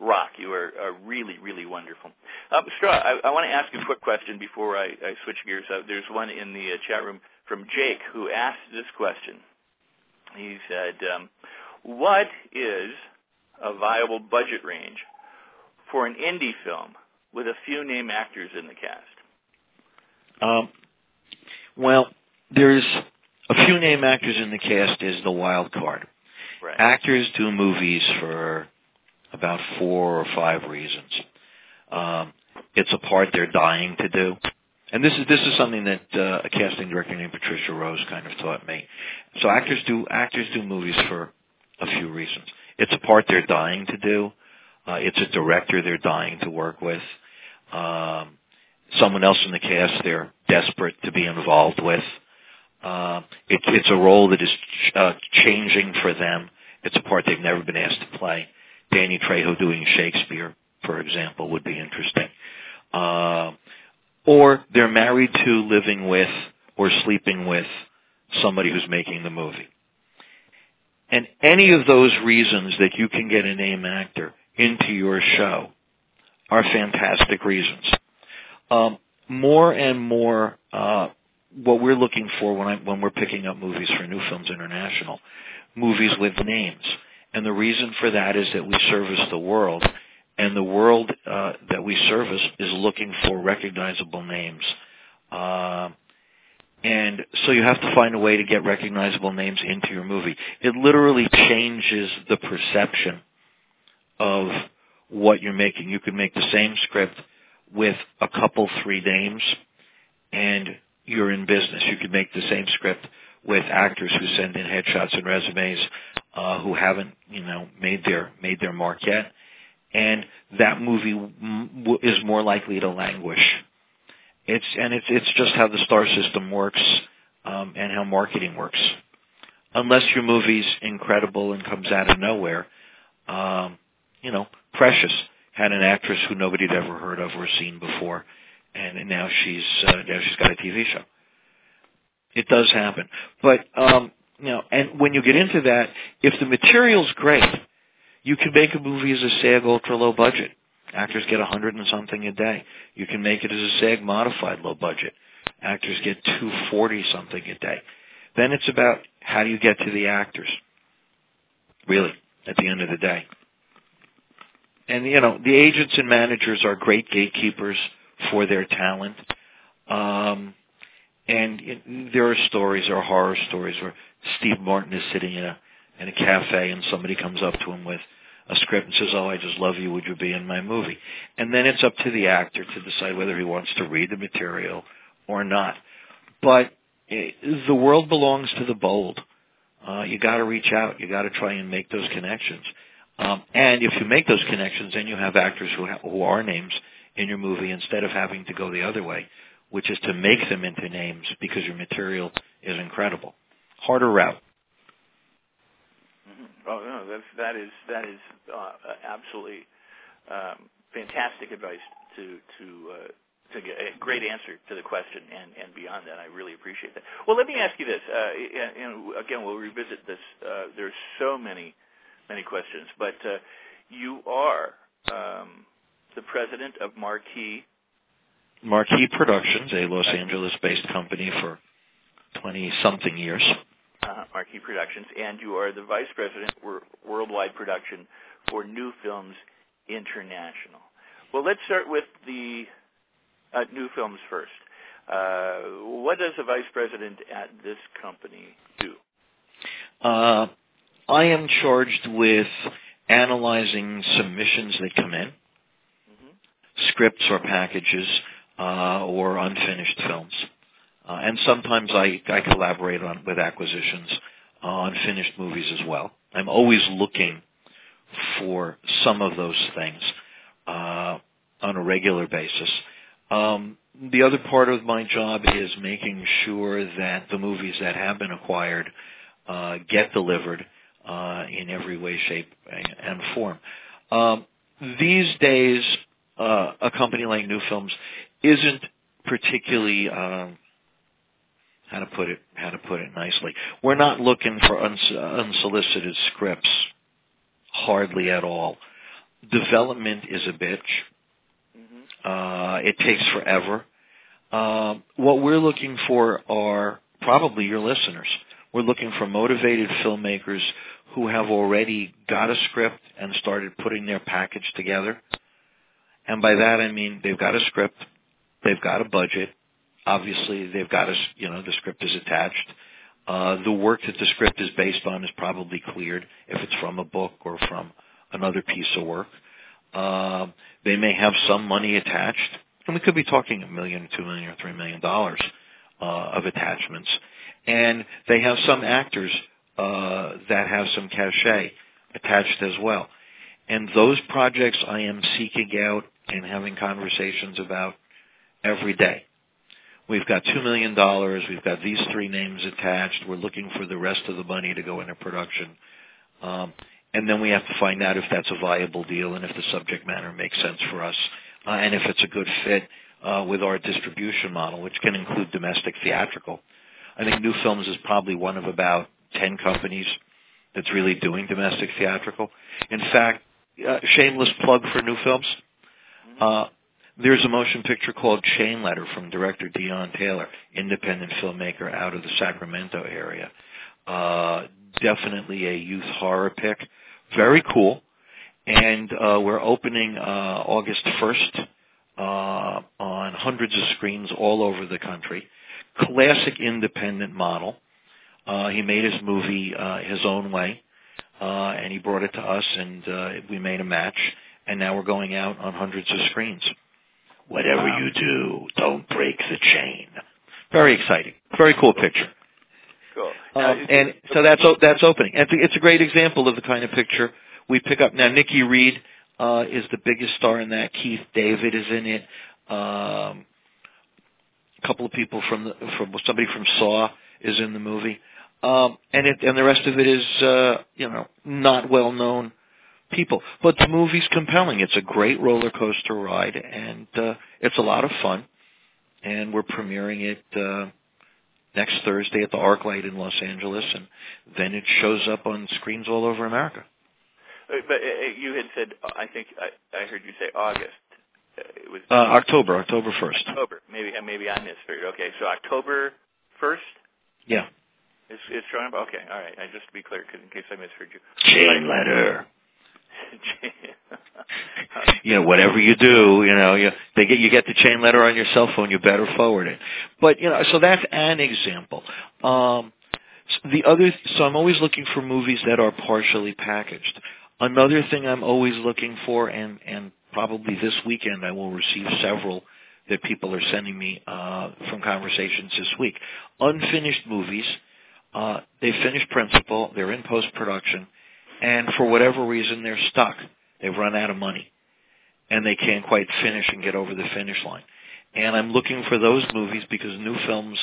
rock. You are, are really, really wonderful. Um, Straw, I, I want to ask a quick question before I, I switch gears. There's one in the uh, chat room from Jake who asked this question. He said, um, "What is a viable budget range for an indie film with a few name actors in the cast?" Um, well, there's a few name actors in the cast is the wild card. Right. Actors do movies for about four or five reasons. Um, it's a part they're dying to do. And this is this is something that uh, a casting director named Patricia Rose kind of taught me. So actors do actors do movies for a few reasons. It's a part they're dying to do. Uh, it's a director they're dying to work with. Um, someone else in the cast they're desperate to be involved with. Uh, it, it's a role that is ch- uh, changing for them. It's a part they've never been asked to play. Danny Trejo doing Shakespeare, for example, would be interesting. Uh, or they're married to, living with, or sleeping with somebody who's making the movie. And any of those reasons that you can get a name actor into your show are fantastic reasons. Um, more and more, uh, what we're looking for when I, when we're picking up movies for New Films International, movies with names. And the reason for that is that we service the world, and the world uh, that we service is looking for recognizable names. Uh, and so you have to find a way to get recognizable names into your movie. It literally changes the perception of what you're making. You could make the same script with a couple, three names, and you're in business. You could make the same script with actors who send in headshots and resumes uh, who haven't, you know, made their made their mark yet, and that movie w- is more likely to languish. It's and it's it's just how the star system works um, and how marketing works. Unless your movie's incredible and comes out of nowhere, um, you know, Precious had an actress who nobody had ever heard of or seen before, and now she's uh, now she's got a TV show. It does happen, but um, you know, and when you get into that, if the material's great, you can make a movie as a SAG ultra low budget. Actors get a hundred and something a day. You can make it as a SAG modified low budget. Actors get two forty something a day. Then it's about how do you get to the actors? Really, at the end of the day. And you know, the agents and managers are great gatekeepers for their talent. Um, and it, there are stories, are horror stories where Steve Martin is sitting in a in a cafe and somebody comes up to him with a script and says, "Oh, I just love you. Would you be in my movie?" And then it's up to the actor to decide whether he wants to read the material or not. But it, the world belongs to the bold. Uh, you got to reach out. You got to try and make those connections. Um, and if you make those connections, then you have actors who ha- who are names in your movie instead of having to go the other way, which is to make them into names because your material is incredible. Harder route. Oh no, that's that is that is uh, absolutely um, fantastic advice to to uh, to get a great answer to the question and, and beyond that. I really appreciate that. Well, let me ask you this, uh, and, and again, we'll revisit this. Uh, there's so many, many questions, but uh, you are um, the president of Marquee. Marquee Productions, a Los Angeles-based company for 20-something years. Uh, Marquee Productions, and you are the vice president for worldwide production for New Films International. Well, let's start with the uh, new films first. Uh, what does a vice president at this company do? Uh, I am charged with analyzing submissions that come in, mm-hmm. scripts or packages, uh, or unfinished films. Uh, and sometimes I, I collaborate on, with acquisitions on finished movies as well. I'm always looking for some of those things uh, on a regular basis. Um, the other part of my job is making sure that the movies that have been acquired uh, get delivered uh, in every way, shape, and form. Um, these days, uh, a company like New Films isn't particularly um, how to put it how to put it nicely. We're not looking for uns- unsolicited scripts, hardly at all. Development is a bitch. Uh, it takes forever. Uh, what we're looking for are probably your listeners. We're looking for motivated filmmakers who have already got a script and started putting their package together. And by that I mean they've got a script, they've got a budget, obviously they've got a, you know, the script is attached. Uh, the work that the script is based on is probably cleared if it's from a book or from another piece of work. Uh, they may have some money attached, and we could be talking a million, two million, or three million dollars uh, of attachments. And they have some actors that have some cachet attached as well. And those projects I am seeking out and having conversations about every day. We've got $2 million. We've got these three names attached. We're looking for the rest of the money to go into production. Um, and then we have to find out if that's a viable deal and if the subject matter makes sense for us, uh, and if it's a good fit uh, with our distribution model, which can include domestic theatrical. I think New Films is probably one of about 10 companies that's really doing domestic theatrical. In fact, uh, shameless plug for New Films. Uh, there's a motion picture called Chain Letter from director Deon Taylor, independent filmmaker out of the Sacramento area. Uh, definitely a youth horror pick. Very cool. And uh, we're opening uh, August 1st uh, on hundreds of screens all over the country. Classic independent model. Uh, he made his movie uh, his own way, uh, and he brought it to us, and uh, we made a match. And now we're going out on hundreds of screens. Whatever wow. you do, don't break the chain. Very exciting. Very cool picture. Cool. Um, and so that's that's opening. And it's a great example of the kind of picture we pick up. Now, Nikki Reed uh, is the biggest star in that. Keith David is in it. Um, a couple of people from the, from somebody from Saw is in the movie. Um, and it and the rest of it is uh, you know not well known people. But the movie's compelling. It's a great roller coaster ride, and uh, it's a lot of fun. And we're premiering it uh, next Thursday at the ArcLight in Los Angeles, and then it shows up on screens all over America. Uh, But uh, you had said, uh, I think I, I heard you say August. Uh, It was Uh, October, October first. October. Maybe uh, maybe I misheard. Okay, so October first Yeah. Showing up. Okay, all right. I just to be clear, 'cause in case I misheard you. Chain letter. you know, whatever you do, you know, you they get you get the chain letter on your cell phone, you better forward it. But you know, so that's an example. Um, s- the other, so I'm always looking for movies that are partially packaged. Another thing I'm always looking for, and and probably this weekend I will receive several that people are sending me uh, from conversations this week. Unfinished movies. Uh, they finished principal. They're in post production and for whatever reason they're stuck. They've run out of money and they can't quite finish and get over the finish line. And I'm looking for those movies because new films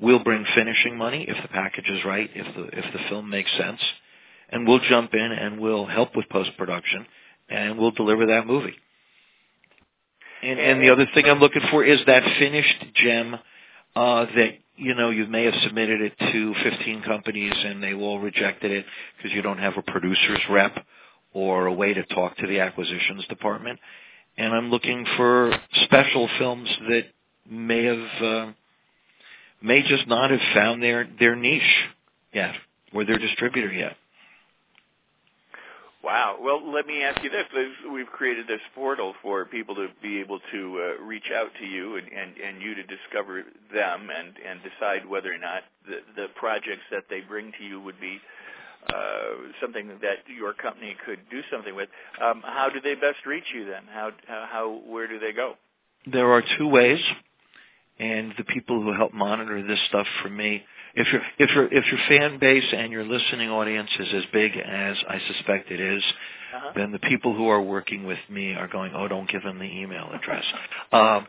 will bring finishing money if the package is right, if the if the film makes sense, and we'll jump in and we'll help with post production and we'll deliver that movie. And, and the other thing I'm looking for is that finished gem uh, that you know you may have submitted it to 15 companies and they all rejected it because you don't have a producer's rep or a way to talk to the acquisitions department. And I'm looking for special films that may have uh, may just not have found their their niche yet or their distributor yet. Wow. Well, let me ask you this: We've created this portal for people to be able to uh, reach out to you and, and, and you to discover them and, and decide whether or not the, the projects that they bring to you would be uh, something that your company could do something with. Um, how do they best reach you then? How, how, how where do they go? There are two ways, and the people who help monitor this stuff for me, if your if your if your fan base and your listening audience is as big as I suspect it is, Uh-huh. then the people who are working with me are going, oh, don't give them the email address. um,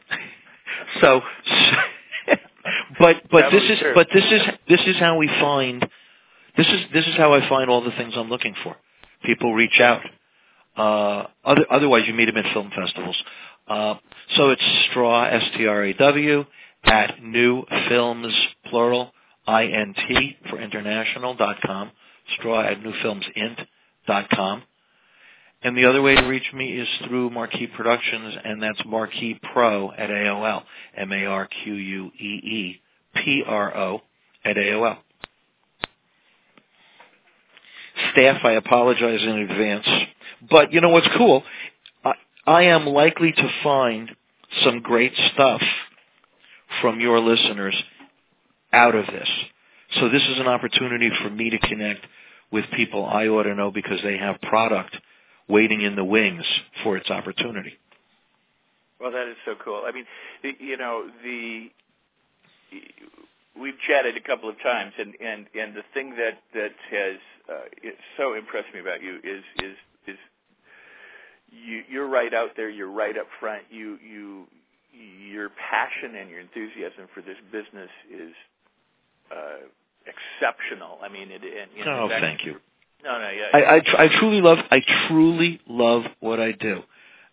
so, but but this is true. but this is this is how we find this is this is how I find all the things I'm looking for. People reach out. Uh, other, otherwise, you meet them at film festivals. Uh, so it's straw s t r a w at new films plural i n t for international dot com. Straw at newfilmsint dot com. And the other way to reach me is through Marquee Productions, and that's Marquee Pro at AOL. M A R Q U E E P R O at AOL. Staff, I apologize in advance. But you know what's cool? I, I am likely to find some great stuff from your listeners out of this. So this is an opportunity for me to connect with people I ought to know because they have product waiting in the wings for its opportunity. Well, that is so cool. I mean, you know, the we've chatted a couple of times, and and and the thing that that has uh, so impressed me about you is is is you you're right out there. You're right up front. You you your passion and your enthusiasm for this business is uh, exceptional. I mean, it. And, and Oh, thank you. No, no, yeah. I, I, tr- I truly love I truly love what I do.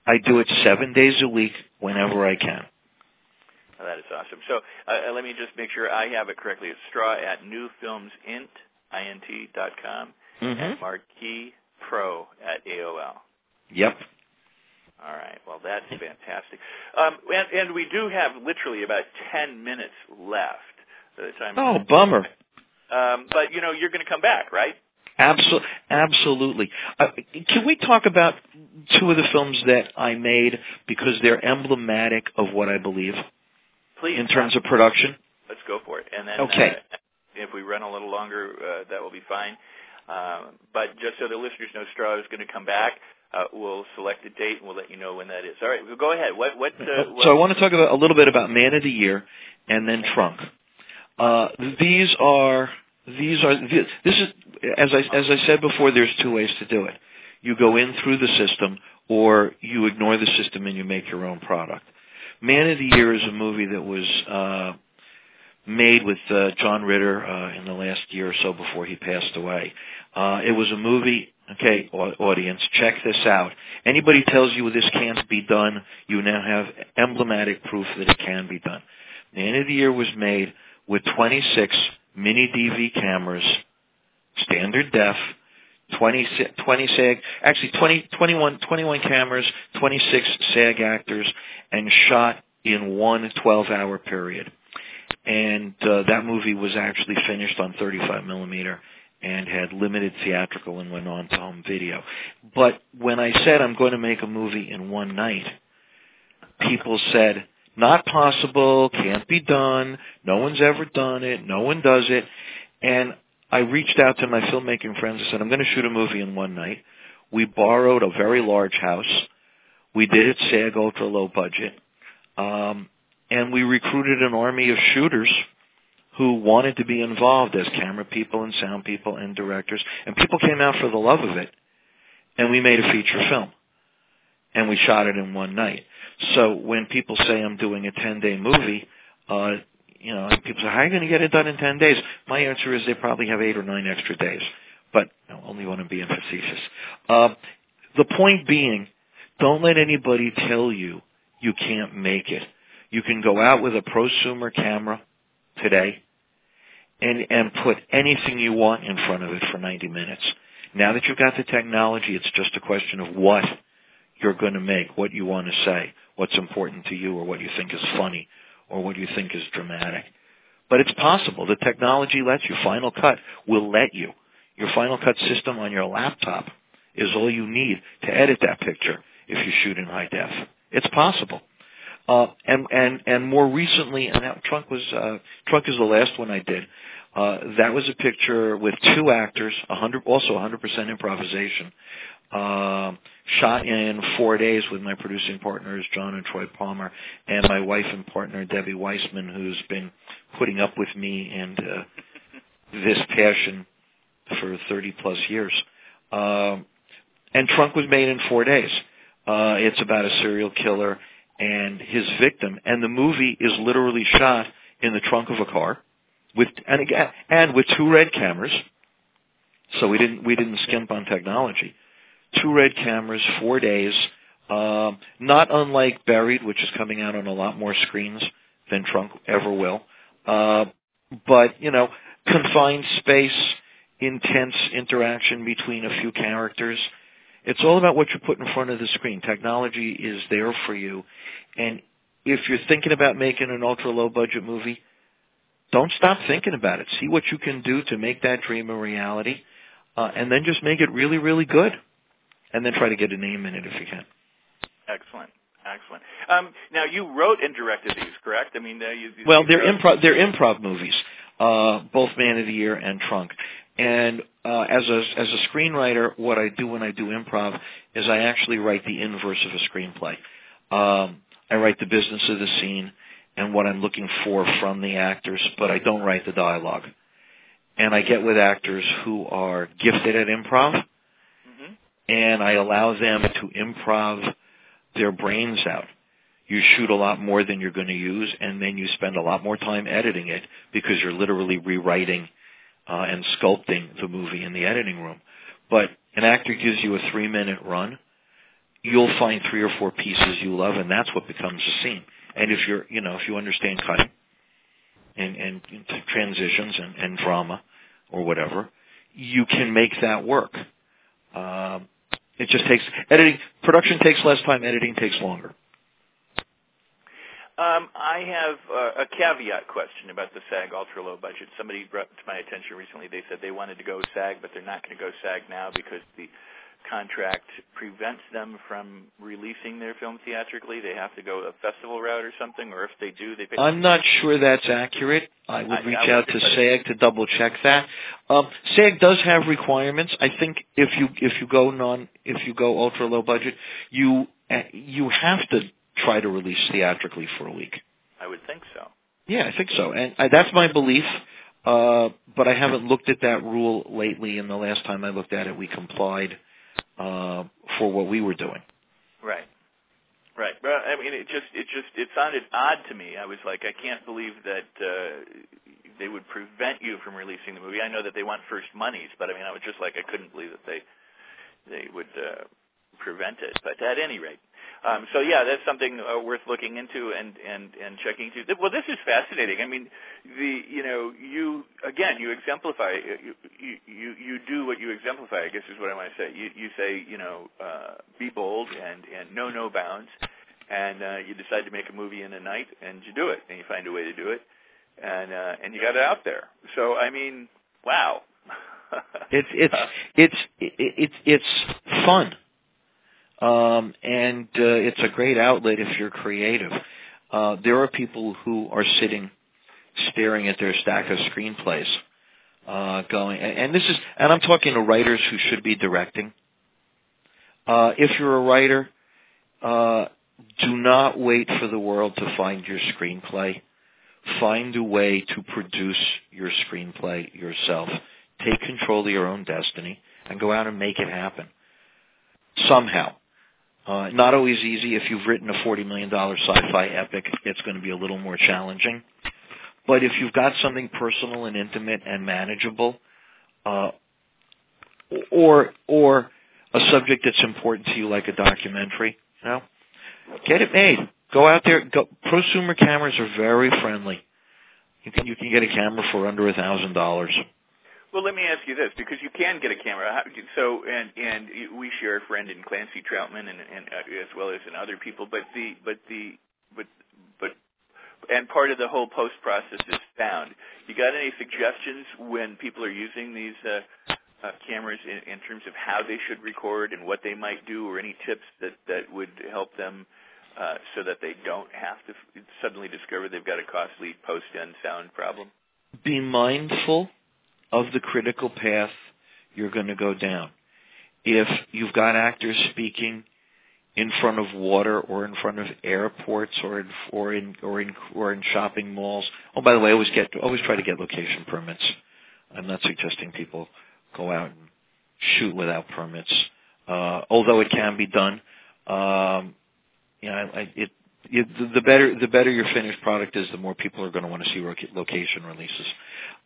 I do it seven days a week whenever I can. Oh, that is awesome. So uh, let me just make sure I have it correctly. It's straw at newfilmsint, I-N-T, dot com, Mm-hmm. and marquee pro at AOL. Yep. All right. Well, that's fantastic. Um, and, and we do have literally about 10 minutes left the time. Oh, bummer. Um, but, you know, you're going to come back, right? Absolutely, absolutely. Uh, can we talk about two of the films that I made because they're emblematic of what I believe Please. in terms of production? Let's go for it. And then Okay. uh, if we run a little longer, uh, that will be fine. Um, but just so the listeners know, Straw is going to come back. Uh, we'll select a date and we'll let you know when that is. All right, well, go ahead. What? What? Uh, what so I want to talk about a little bit about Man of the Year and then Trunk. Uh, these are these are this is as I as I said before. There's two ways to do it. You go in through the system, or you ignore the system and you make your own product. Man of the Year is a movie that was uh, made with uh, John Ritter uh, in the last year or so before he passed away. Uh, it was a movie. Okay, au- audience, check this out. Anybody tells you this can't be done, you now have emblematic proof that it can be done. Man of the Year was made with 26 mini DV cameras, standard def, 20, 20 SAG, actually 20, 21, 21 cameras, 26 SAG actors, and shot in one 12-hour period. And uh, that movie was actually finished on 35 millimeter and had limited theatrical and went on to home video. But when I said I'm going to make a movie in one night, people said, not possible, can't be done, no one's ever done it, no one does it. And I reached out to my filmmaking friends and said, I'm going to shoot a movie in one night. We borrowed a very large house. We did it SAG ultra low budget. Um, and we recruited an army of shooters who wanted to be involved as camera people and sound people and directors. And people came out for the love of it. And we made a feature film. And we shot it in one night. So when people say I'm doing a 10 day movie, uh, you know, people say, how are you going to get it done in 10 days? My answer is they probably have eight or nine extra days. But I only want to be facetious. Uh, the point being, don't let anybody tell you you can't make it. You can go out with a prosumer camera today and, and put anything you want in front of it for 90 minutes. Now that you've got the technology, it's just a question of what you're going to make, what you want to say, what's important to you, or what you think is funny, or what you think is dramatic. But it's possible. The technology lets you. Final Cut will let you. Your Final Cut system on your laptop is all you need to edit that picture if you shoot in high def. It's possible. Uh, and and and more recently, and that trunk was uh, trunk is the last one I did. Uh, that was a picture with two actors, 100, also 100% improvisation, uh, shot in four days with my producing partners, John and Troy Palmer, and my wife and partner, Debbie Weisman, who's been putting up with me and uh, this passion for 30 plus years. Uh, and Trunk was made in four days. Uh, it's about a serial killer and his victim, and the movie is literally shot in the trunk of a car with and again and with two red cameras. So we didn't we didn't skimp on technology two red cameras, four days. Um, not unlike Buried, which is coming out on a lot more screens than Trunk ever will. Uh, but you know, confined space, intense interaction between a few characters. It's all about what you put in front of the screen. Technology is there for you, and if you're thinking about making an ultra low budget movie, don't stop thinking about it. See what you can do to make that dream a reality, uh, and then just make it really, really good and then try to get a name in it if you can. Excellent. Excellent. Um, now you wrote and directed these, correct? I mean, uh, you, you well, they're improv. They're improv movies, uh, both Man of the Year and Trunk. And uh, as a as a screenwriter, what I do when I do improv is I actually write the inverse of a screenplay. Um, I write the business of the scene and what I'm looking for from the actors, but I don't write the dialogue. And I get with actors who are gifted at improv and I allow them to improv their brains out. You shoot a lot more than you're going to use, and then you spend a lot more time editing it because you're literally rewriting uh, and sculpting the movie in the editing room. But an actor gives you a three minute run, you'll find three or four pieces you love, and that's what becomes a scene. And if you're, you know, if you understand cutting and, and transitions and, and drama or whatever, you can make that work. Um, it just takes editing. Production takes less time. Editing takes longer. Um, I have uh, a caveat question about the SAG ultra low budget. Somebody brought to my attention recently. They said they wanted to go SAG, but they're not going to go SAG now because the contract prevents them from releasing their film theatrically? They have to go a festival route or something, or if they do, they. Pay- I'm not sure that's accurate. I would reach I, I out to SAG to double check that. Um, SAG does have requirements. I think if you if you go non if you go ultra low budget, you uh, you have to try to release theatrically for a week. I would think so. Yeah, I think so, and I, that's my belief. Uh, but I haven't looked at that rule lately. And the last time I looked at it, we complied uh, for what we were doing. Right. Right. Well, I mean, it just it just it sounded odd to me. I was like, I can't believe that uh, they would prevent you from releasing the movie. I know that they want first monies, but I mean, I was just like, I couldn't believe that they they would uh, prevent it. But at any rate, Um, so yeah, that's something uh, worth looking into and and and checking into. Well, this is fascinating. I mean, the you know you again you exemplify you you you, you do what you exemplify. I guess is what I want to say. You you say you know uh, be bold and and know no bounds, and uh, you decide to make a movie in a night and you do it and you find a way to do it, and uh, and you got it out there. So I mean, wow. it's it's it's it's it's fun um, and uh, it's a great outlet if you're creative. Uh, there are people who are sitting, staring at their stack of screenplays, uh, going, and, and this is, and I'm talking to writers who should be directing. Uh, if you're a writer, uh, do not wait for the world to find your screenplay. Find a way to produce your screenplay yourself. Take control of your own destiny and go out and make it happen. Somehow. Uh, not always easy. If you've written a $40 million sci-fi epic, it's going to be a little more challenging. But if you've got something personal and intimate and manageable, uh, or or a subject that's important to you, like a documentary, you know, get it made. Go out there. Go, prosumer cameras are very friendly. You can you can get a camera for under a thousand dollars. Well, let me ask you this, because you can get a camera. So, and and we share a friend in Clancy Troutman, and, and uh, as well as in other people. But the but the but but and part of the whole post process is sound. You got any suggestions when people are using these uh, uh, cameras in, in terms of how they should record and what they might do, or any tips that that would help them? Uh, so that they don't have to f- suddenly discover they've got a costly post-end sound problem. Be mindful of the critical path you're going to go down. If you've got actors speaking in front of water or in front of airports or in or in or in or in shopping malls. Oh, by the way, always get always try to get location permits. I'm not suggesting people go out and shoot without permits, uh, although it can be done. Um, you know, I, it, it the better the better your finished product is, the more people are going to want to see location releases.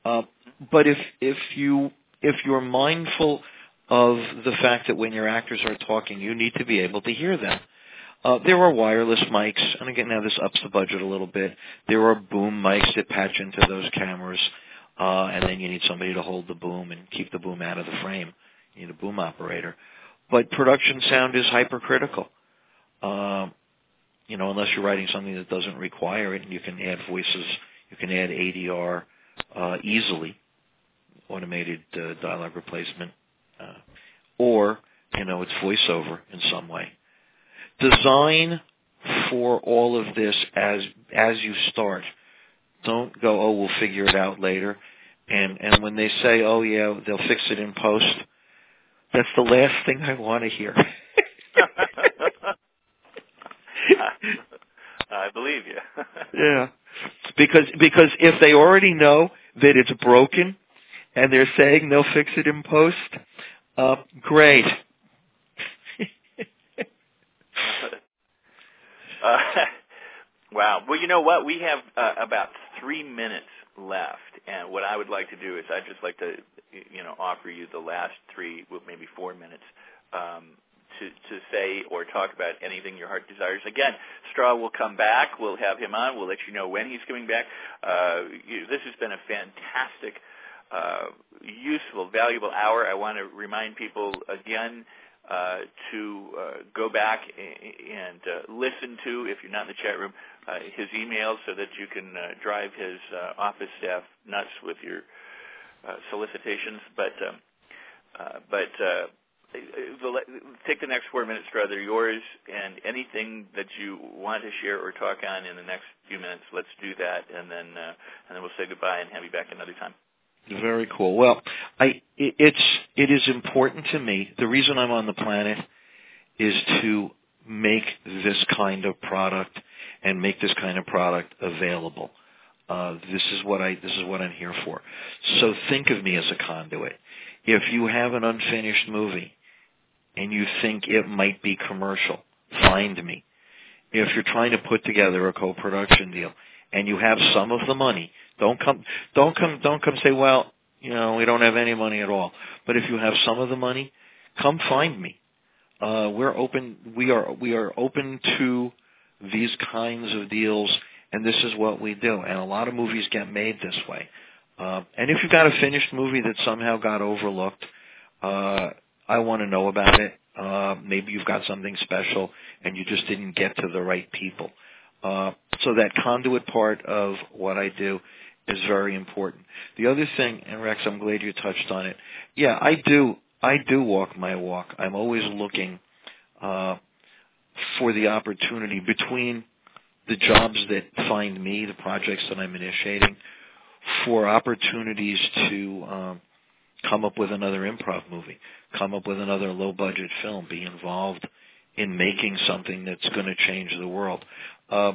Uh, but if if you if you're mindful of the fact that when your actors are talking, you need to be able to hear them. Uh, there are wireless mics, and again, now this ups the budget a little bit. There are boom mics that patch into those cameras, uh, and then you need somebody to hold the boom and keep the boom out of the frame. You need a boom operator. But production sound is hypercritical. Uh, you know, unless you're writing something that doesn't require it, and you can add voices, you can add ADR uh, easily automated uh, dialogue replacement, uh, or you know it's voiceover in some way. Design for all of this as as you start. Don't go, oh, we'll figure it out later. And and when they say, oh yeah, they'll fix it in post, that's the last thing I want to hear. I believe you. yeah, because because if they already know that it's broken, and they're saying they'll fix it in post. Uh, great. uh, wow. Well, you know what? We have uh, about three minutes left, and what I would like to do is I'd just like to, you know, offer you the last three, well, maybe four minutes. Um, to, to say or talk about anything your heart desires. Again, Straw will come back. We'll have him on. We'll let you know when he's coming back. Uh, you, this has been a fantastic uh, useful, valuable hour. I want to remind people again uh, to uh, go back and uh, listen to, if you're not in the chat room, uh, his emails so that you can drive his office staff nuts with your solicitations. But um, but take the next four minutes, rather yours, and anything that you want to share or talk on in the next few minutes. Let's do that, and then uh, and then we'll say goodbye and have you back another time. Very cool. Well, I it's it is important to me. The reason I'm on the planet is to make this kind of product and make this kind of product available. Uh, this is what I this is what I'm here for. So think of me as a conduit. If you have an unfinished movie and you think it might be commercial, find me. If you're trying to put together a co-production deal and you have some of the money don't come, don't come, don't come say, well, you know, we don't have any money at all. But if you have some of the money, come find me. uh, we're open. We are we are open to these kinds of deals, and this is what we do. And a lot of movies get made this way. Uh, and if you've got a finished movie that somehow got overlooked, uh, I want to know about it. Uh, maybe you've got something special and you just didn't get to the right people. Uh, so that conduit part of what I do is very important. The other thing, and Rex, I'm glad you touched on it. Yeah, I do. I do walk my walk. I'm always looking uh, for the opportunity between the jobs that find me, the projects that I'm initiating, for opportunities to um, come up with another improv movie, come up with another low budget film, be involved in making something that's going to change the world. Uh,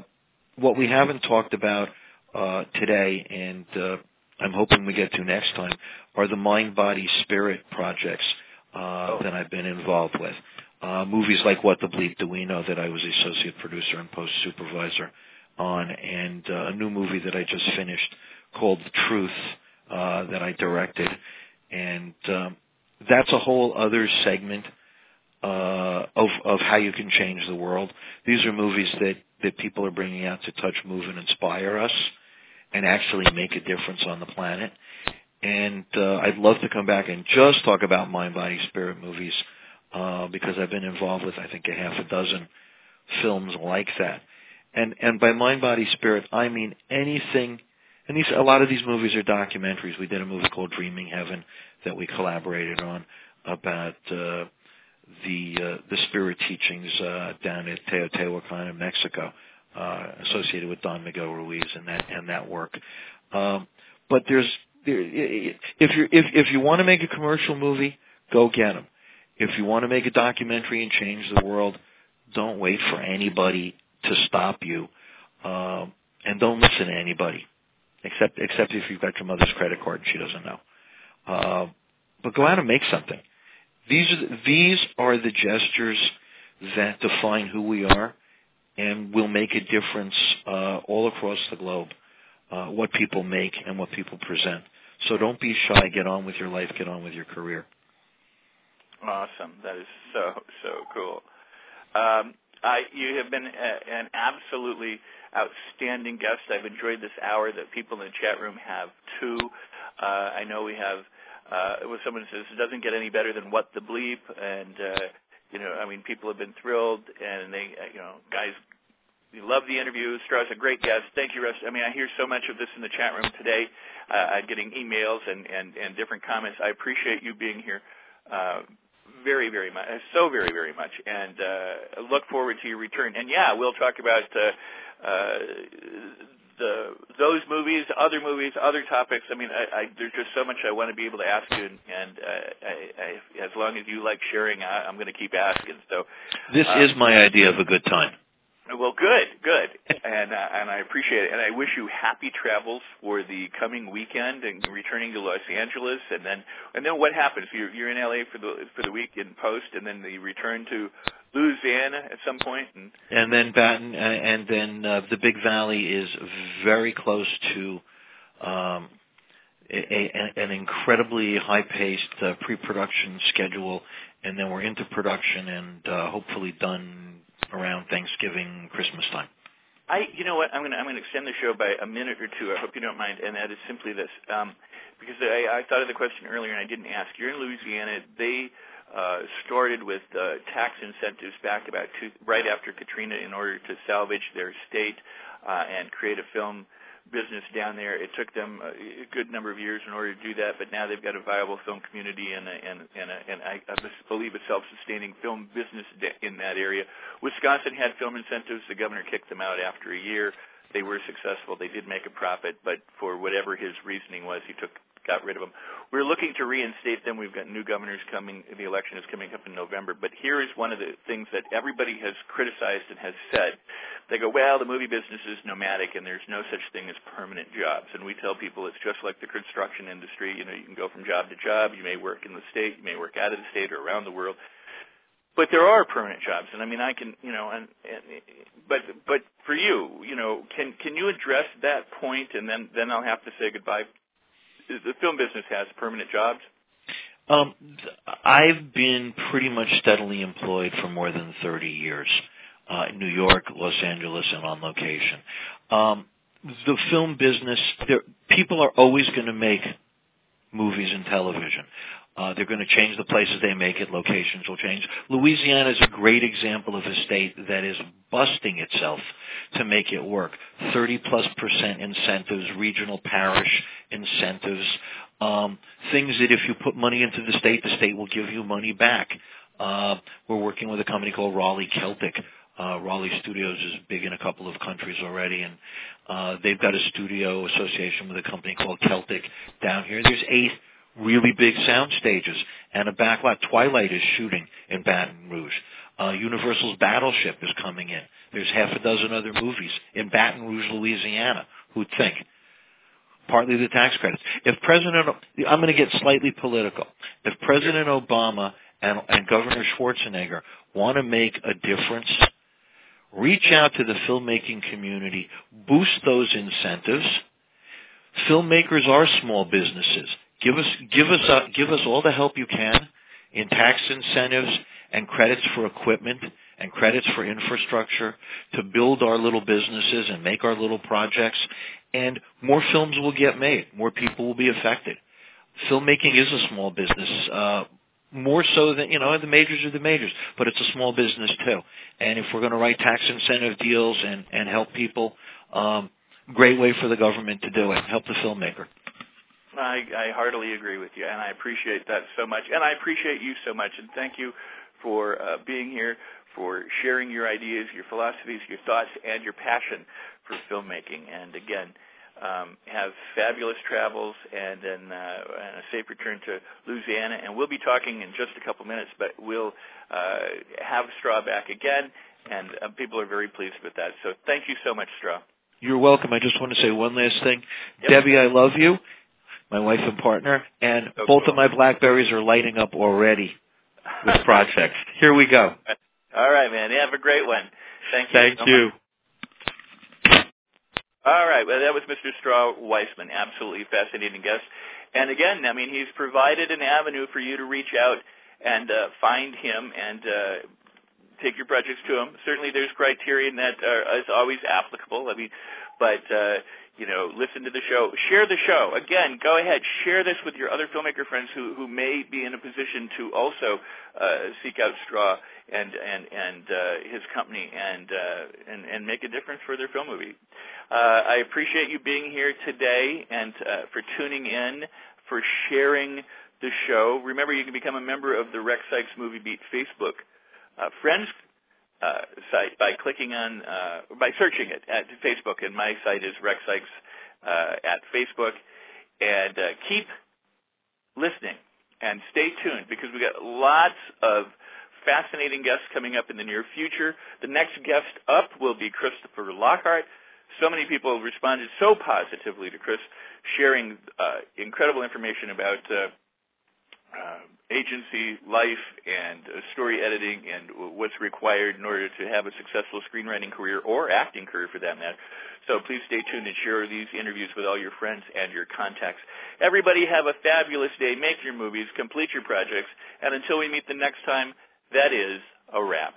what we haven't talked about uh, today, and uh, I'm hoping we get to next time, are the mind, body, spirit projects uh, that I've been involved with. Uh, movies like What the Bleep Do We Know that I was associate producer and post supervisor on, and uh, a new movie that I just finished called The Truth that I directed, and um, that's a whole other segment uh, of of how you can change the world. These are movies that that people are bringing out to touch, move, and inspire us, and actually make a difference on the planet. And uh, I'd love to come back and just talk about mind, body, spirit movies uh, because I've been involved with I think a half a dozen films like that. And and by mind, body, spirit, I mean anything. And these a lot of these movies are documentaries. We did a movie called Dreaming Heaven that we collaborated on about uh, the uh, the spirit teachings uh, down at Teotihuacan in Mexico, uh, associated with Don Miguel Ruiz and that and that work. Um, but there's there, if you if if you want to make a commercial movie, go get them. If you want to make a documentary and change the world, don't wait for anybody to stop you, um, and don't listen to anybody, except except if you've got your mother's credit card and she doesn't know. Uh, but go out and make something. These are the, these are the gestures that define who we are, and will make a difference uh, all across the globe. Uh, what people make and what people present. So don't be shy. Get on with your life. Get on with your career. Awesome. That is so so cool. Um, I, you have been a, an absolutely outstanding guest. I've enjoyed this hour. That people in the chat room have too. Uh, I know we have uh, when someone says it doesn't get any better than what the bleep, and uh, you know, I mean, people have been thrilled, and they, uh, you know, guys, we love the interview. Straw's, a great guest. Thank you, Russ. I mean, I hear so much of this in the chat room today. Uh, I'm getting emails and, and, and different comments. I appreciate you being here. Uh, very, very much, so very, very much, and uh, look forward to your return. And yeah, we'll talk about uh, the those movies, other movies, other topics. I mean, I, I, there's just so much I want to be able to ask you, and, and uh, I, I, as long as you like sharing, I, I'm going to keep asking. So this uh, is my idea of a good time. Well, good, good, and uh, and I appreciate it, and I wish you happy travels for the coming weekend and returning to Los Angeles, and then and then what happens? You're you're in LA for the for the week in post, and then the return to Louisiana at some point, and and then Baton, uh, and then uh, the Big Valley is very close to um, a, a, an incredibly high-paced uh, pre-production schedule, and then we're into production and uh, hopefully done around Thanksgiving, Christmas time. I, you know what, I'm going to I'm going to extend the show by a minute or two. I hope you don't mind, and that is simply this, um, because I, I thought of the question earlier and I didn't ask. You're in Louisiana. They uh, started with uh, tax incentives back about two, right after Katrina in order to salvage their state uh, and create a film business down there. It took them a good number of years in order to do that, but now they've got a viable film community and a, and and, a, and I, I believe a self-sustaining film business in that area. Wisconsin had film incentives. The governor kicked them out after a year. They were successful. They did make a profit, but for whatever his reasoning was, he took got rid of them. We're looking to reinstate them. We've got new governors coming. The election is coming up in November. But here is one of the things that everybody has criticized and has said. They go, well, the movie business is nomadic and there's no such thing as permanent jobs. And we tell people it's just like the construction industry. You know, you can go from job to job. You may work in the state. You may work out of the state or around the world but there are permanent jobs and i mean i can you know and, and but but for you you know can can you address that point and then then i'll have to say goodbye the film business has permanent jobs? Um, I've been pretty much steadily employed for more than 30 years. Uh, in New York, Los Angeles, and on location. Um, the film business, people are always going to make movies and television. Uh, they're going to change the places they make it. Locations will change. Louisiana is a great example of a state that is busting itself to make it work. 30 plus percent incentives, regional parish incentives, um, things that if you put money into the state, the state will give you money back. Uh, we're working with a company called Raleigh Celtic. Uh, Raleigh Studios is big in a couple of countries already, and uh, they've got a studio association with a company called Celtic down here. There's eight really big sound stages and a backlot. Twilight is shooting in Baton Rouge. Uh, Universal's Battleship is coming in. There's half a dozen other movies in Baton Rouge, Louisiana. Who'd think? Partly the tax credits. If President, I'm going to get slightly political. If President Obama and, and Governor Schwarzenegger want to make a difference, reach out to the filmmaking community, boost those incentives. Filmmakers are small businesses. Give us give us uh, give us all the help you can in tax incentives and credits for equipment and credits for infrastructure to build our little businesses and make our little projects. And more films will get made. More people will be affected. Filmmaking is a small business uh more so than you know the majors are the majors but it's a small business too. And if we're going to write tax incentive deals and and help people um great way for the government to do it help the filmmaker I, I heartily agree with you, and I appreciate that so much. And I appreciate you so much, and thank you for uh, being here, for sharing your ideas, your philosophies, your thoughts, and your passion for filmmaking. And again, um, have fabulous travels and, then, uh, and a safe return to Louisiana. And we'll be talking in just a couple minutes, but we'll uh, have Straw back again, and uh, people are very pleased with that. So thank you so much, Straw. You're welcome. I just want to say one last thing. Yep. Debbie, I love you my wife and partner, and both of my blackberries are lighting up already with projects. Here we go. All right, man. Have a great one. Thank you. Thank so you. Much. All right. Well, that was Mr. Straw Weisman. Absolutely fascinating guest. And again, I mean, he's provided an avenue for you to reach out and uh, find him and uh, take your projects to him. Certainly, there's criteria that uh, is always applicable. I mean, but uh, you know, listen to the show, share the show. Again, go ahead, share this with your other filmmaker friends who who may be in a position to also uh, seek out Straw and and and uh, his company and uh, and and make a difference for their film movie. Uh, I appreciate you being here today and uh, for tuning in, for sharing the show. Remember, you can become a member of the Rex Sikes Movie Beat Facebook uh, friends uh, site by clicking on uh, by searching it at Facebook, and my site is Rex Sikes uh, at Facebook. And uh, keep listening and stay tuned because we got lots of fascinating guests coming up in the near future. The next guest up will be Christopher Lockhart. So many people responded so positively to Chris, sharing uh, incredible information about uh, agency life and uh, story editing and what's required in order to have a successful screenwriting career or acting career for that matter. So please stay tuned and share these interviews with all your friends and your contacts. Everybody have a fabulous day. Make your movies, complete your projects, and until we meet the next time, that is a wrap.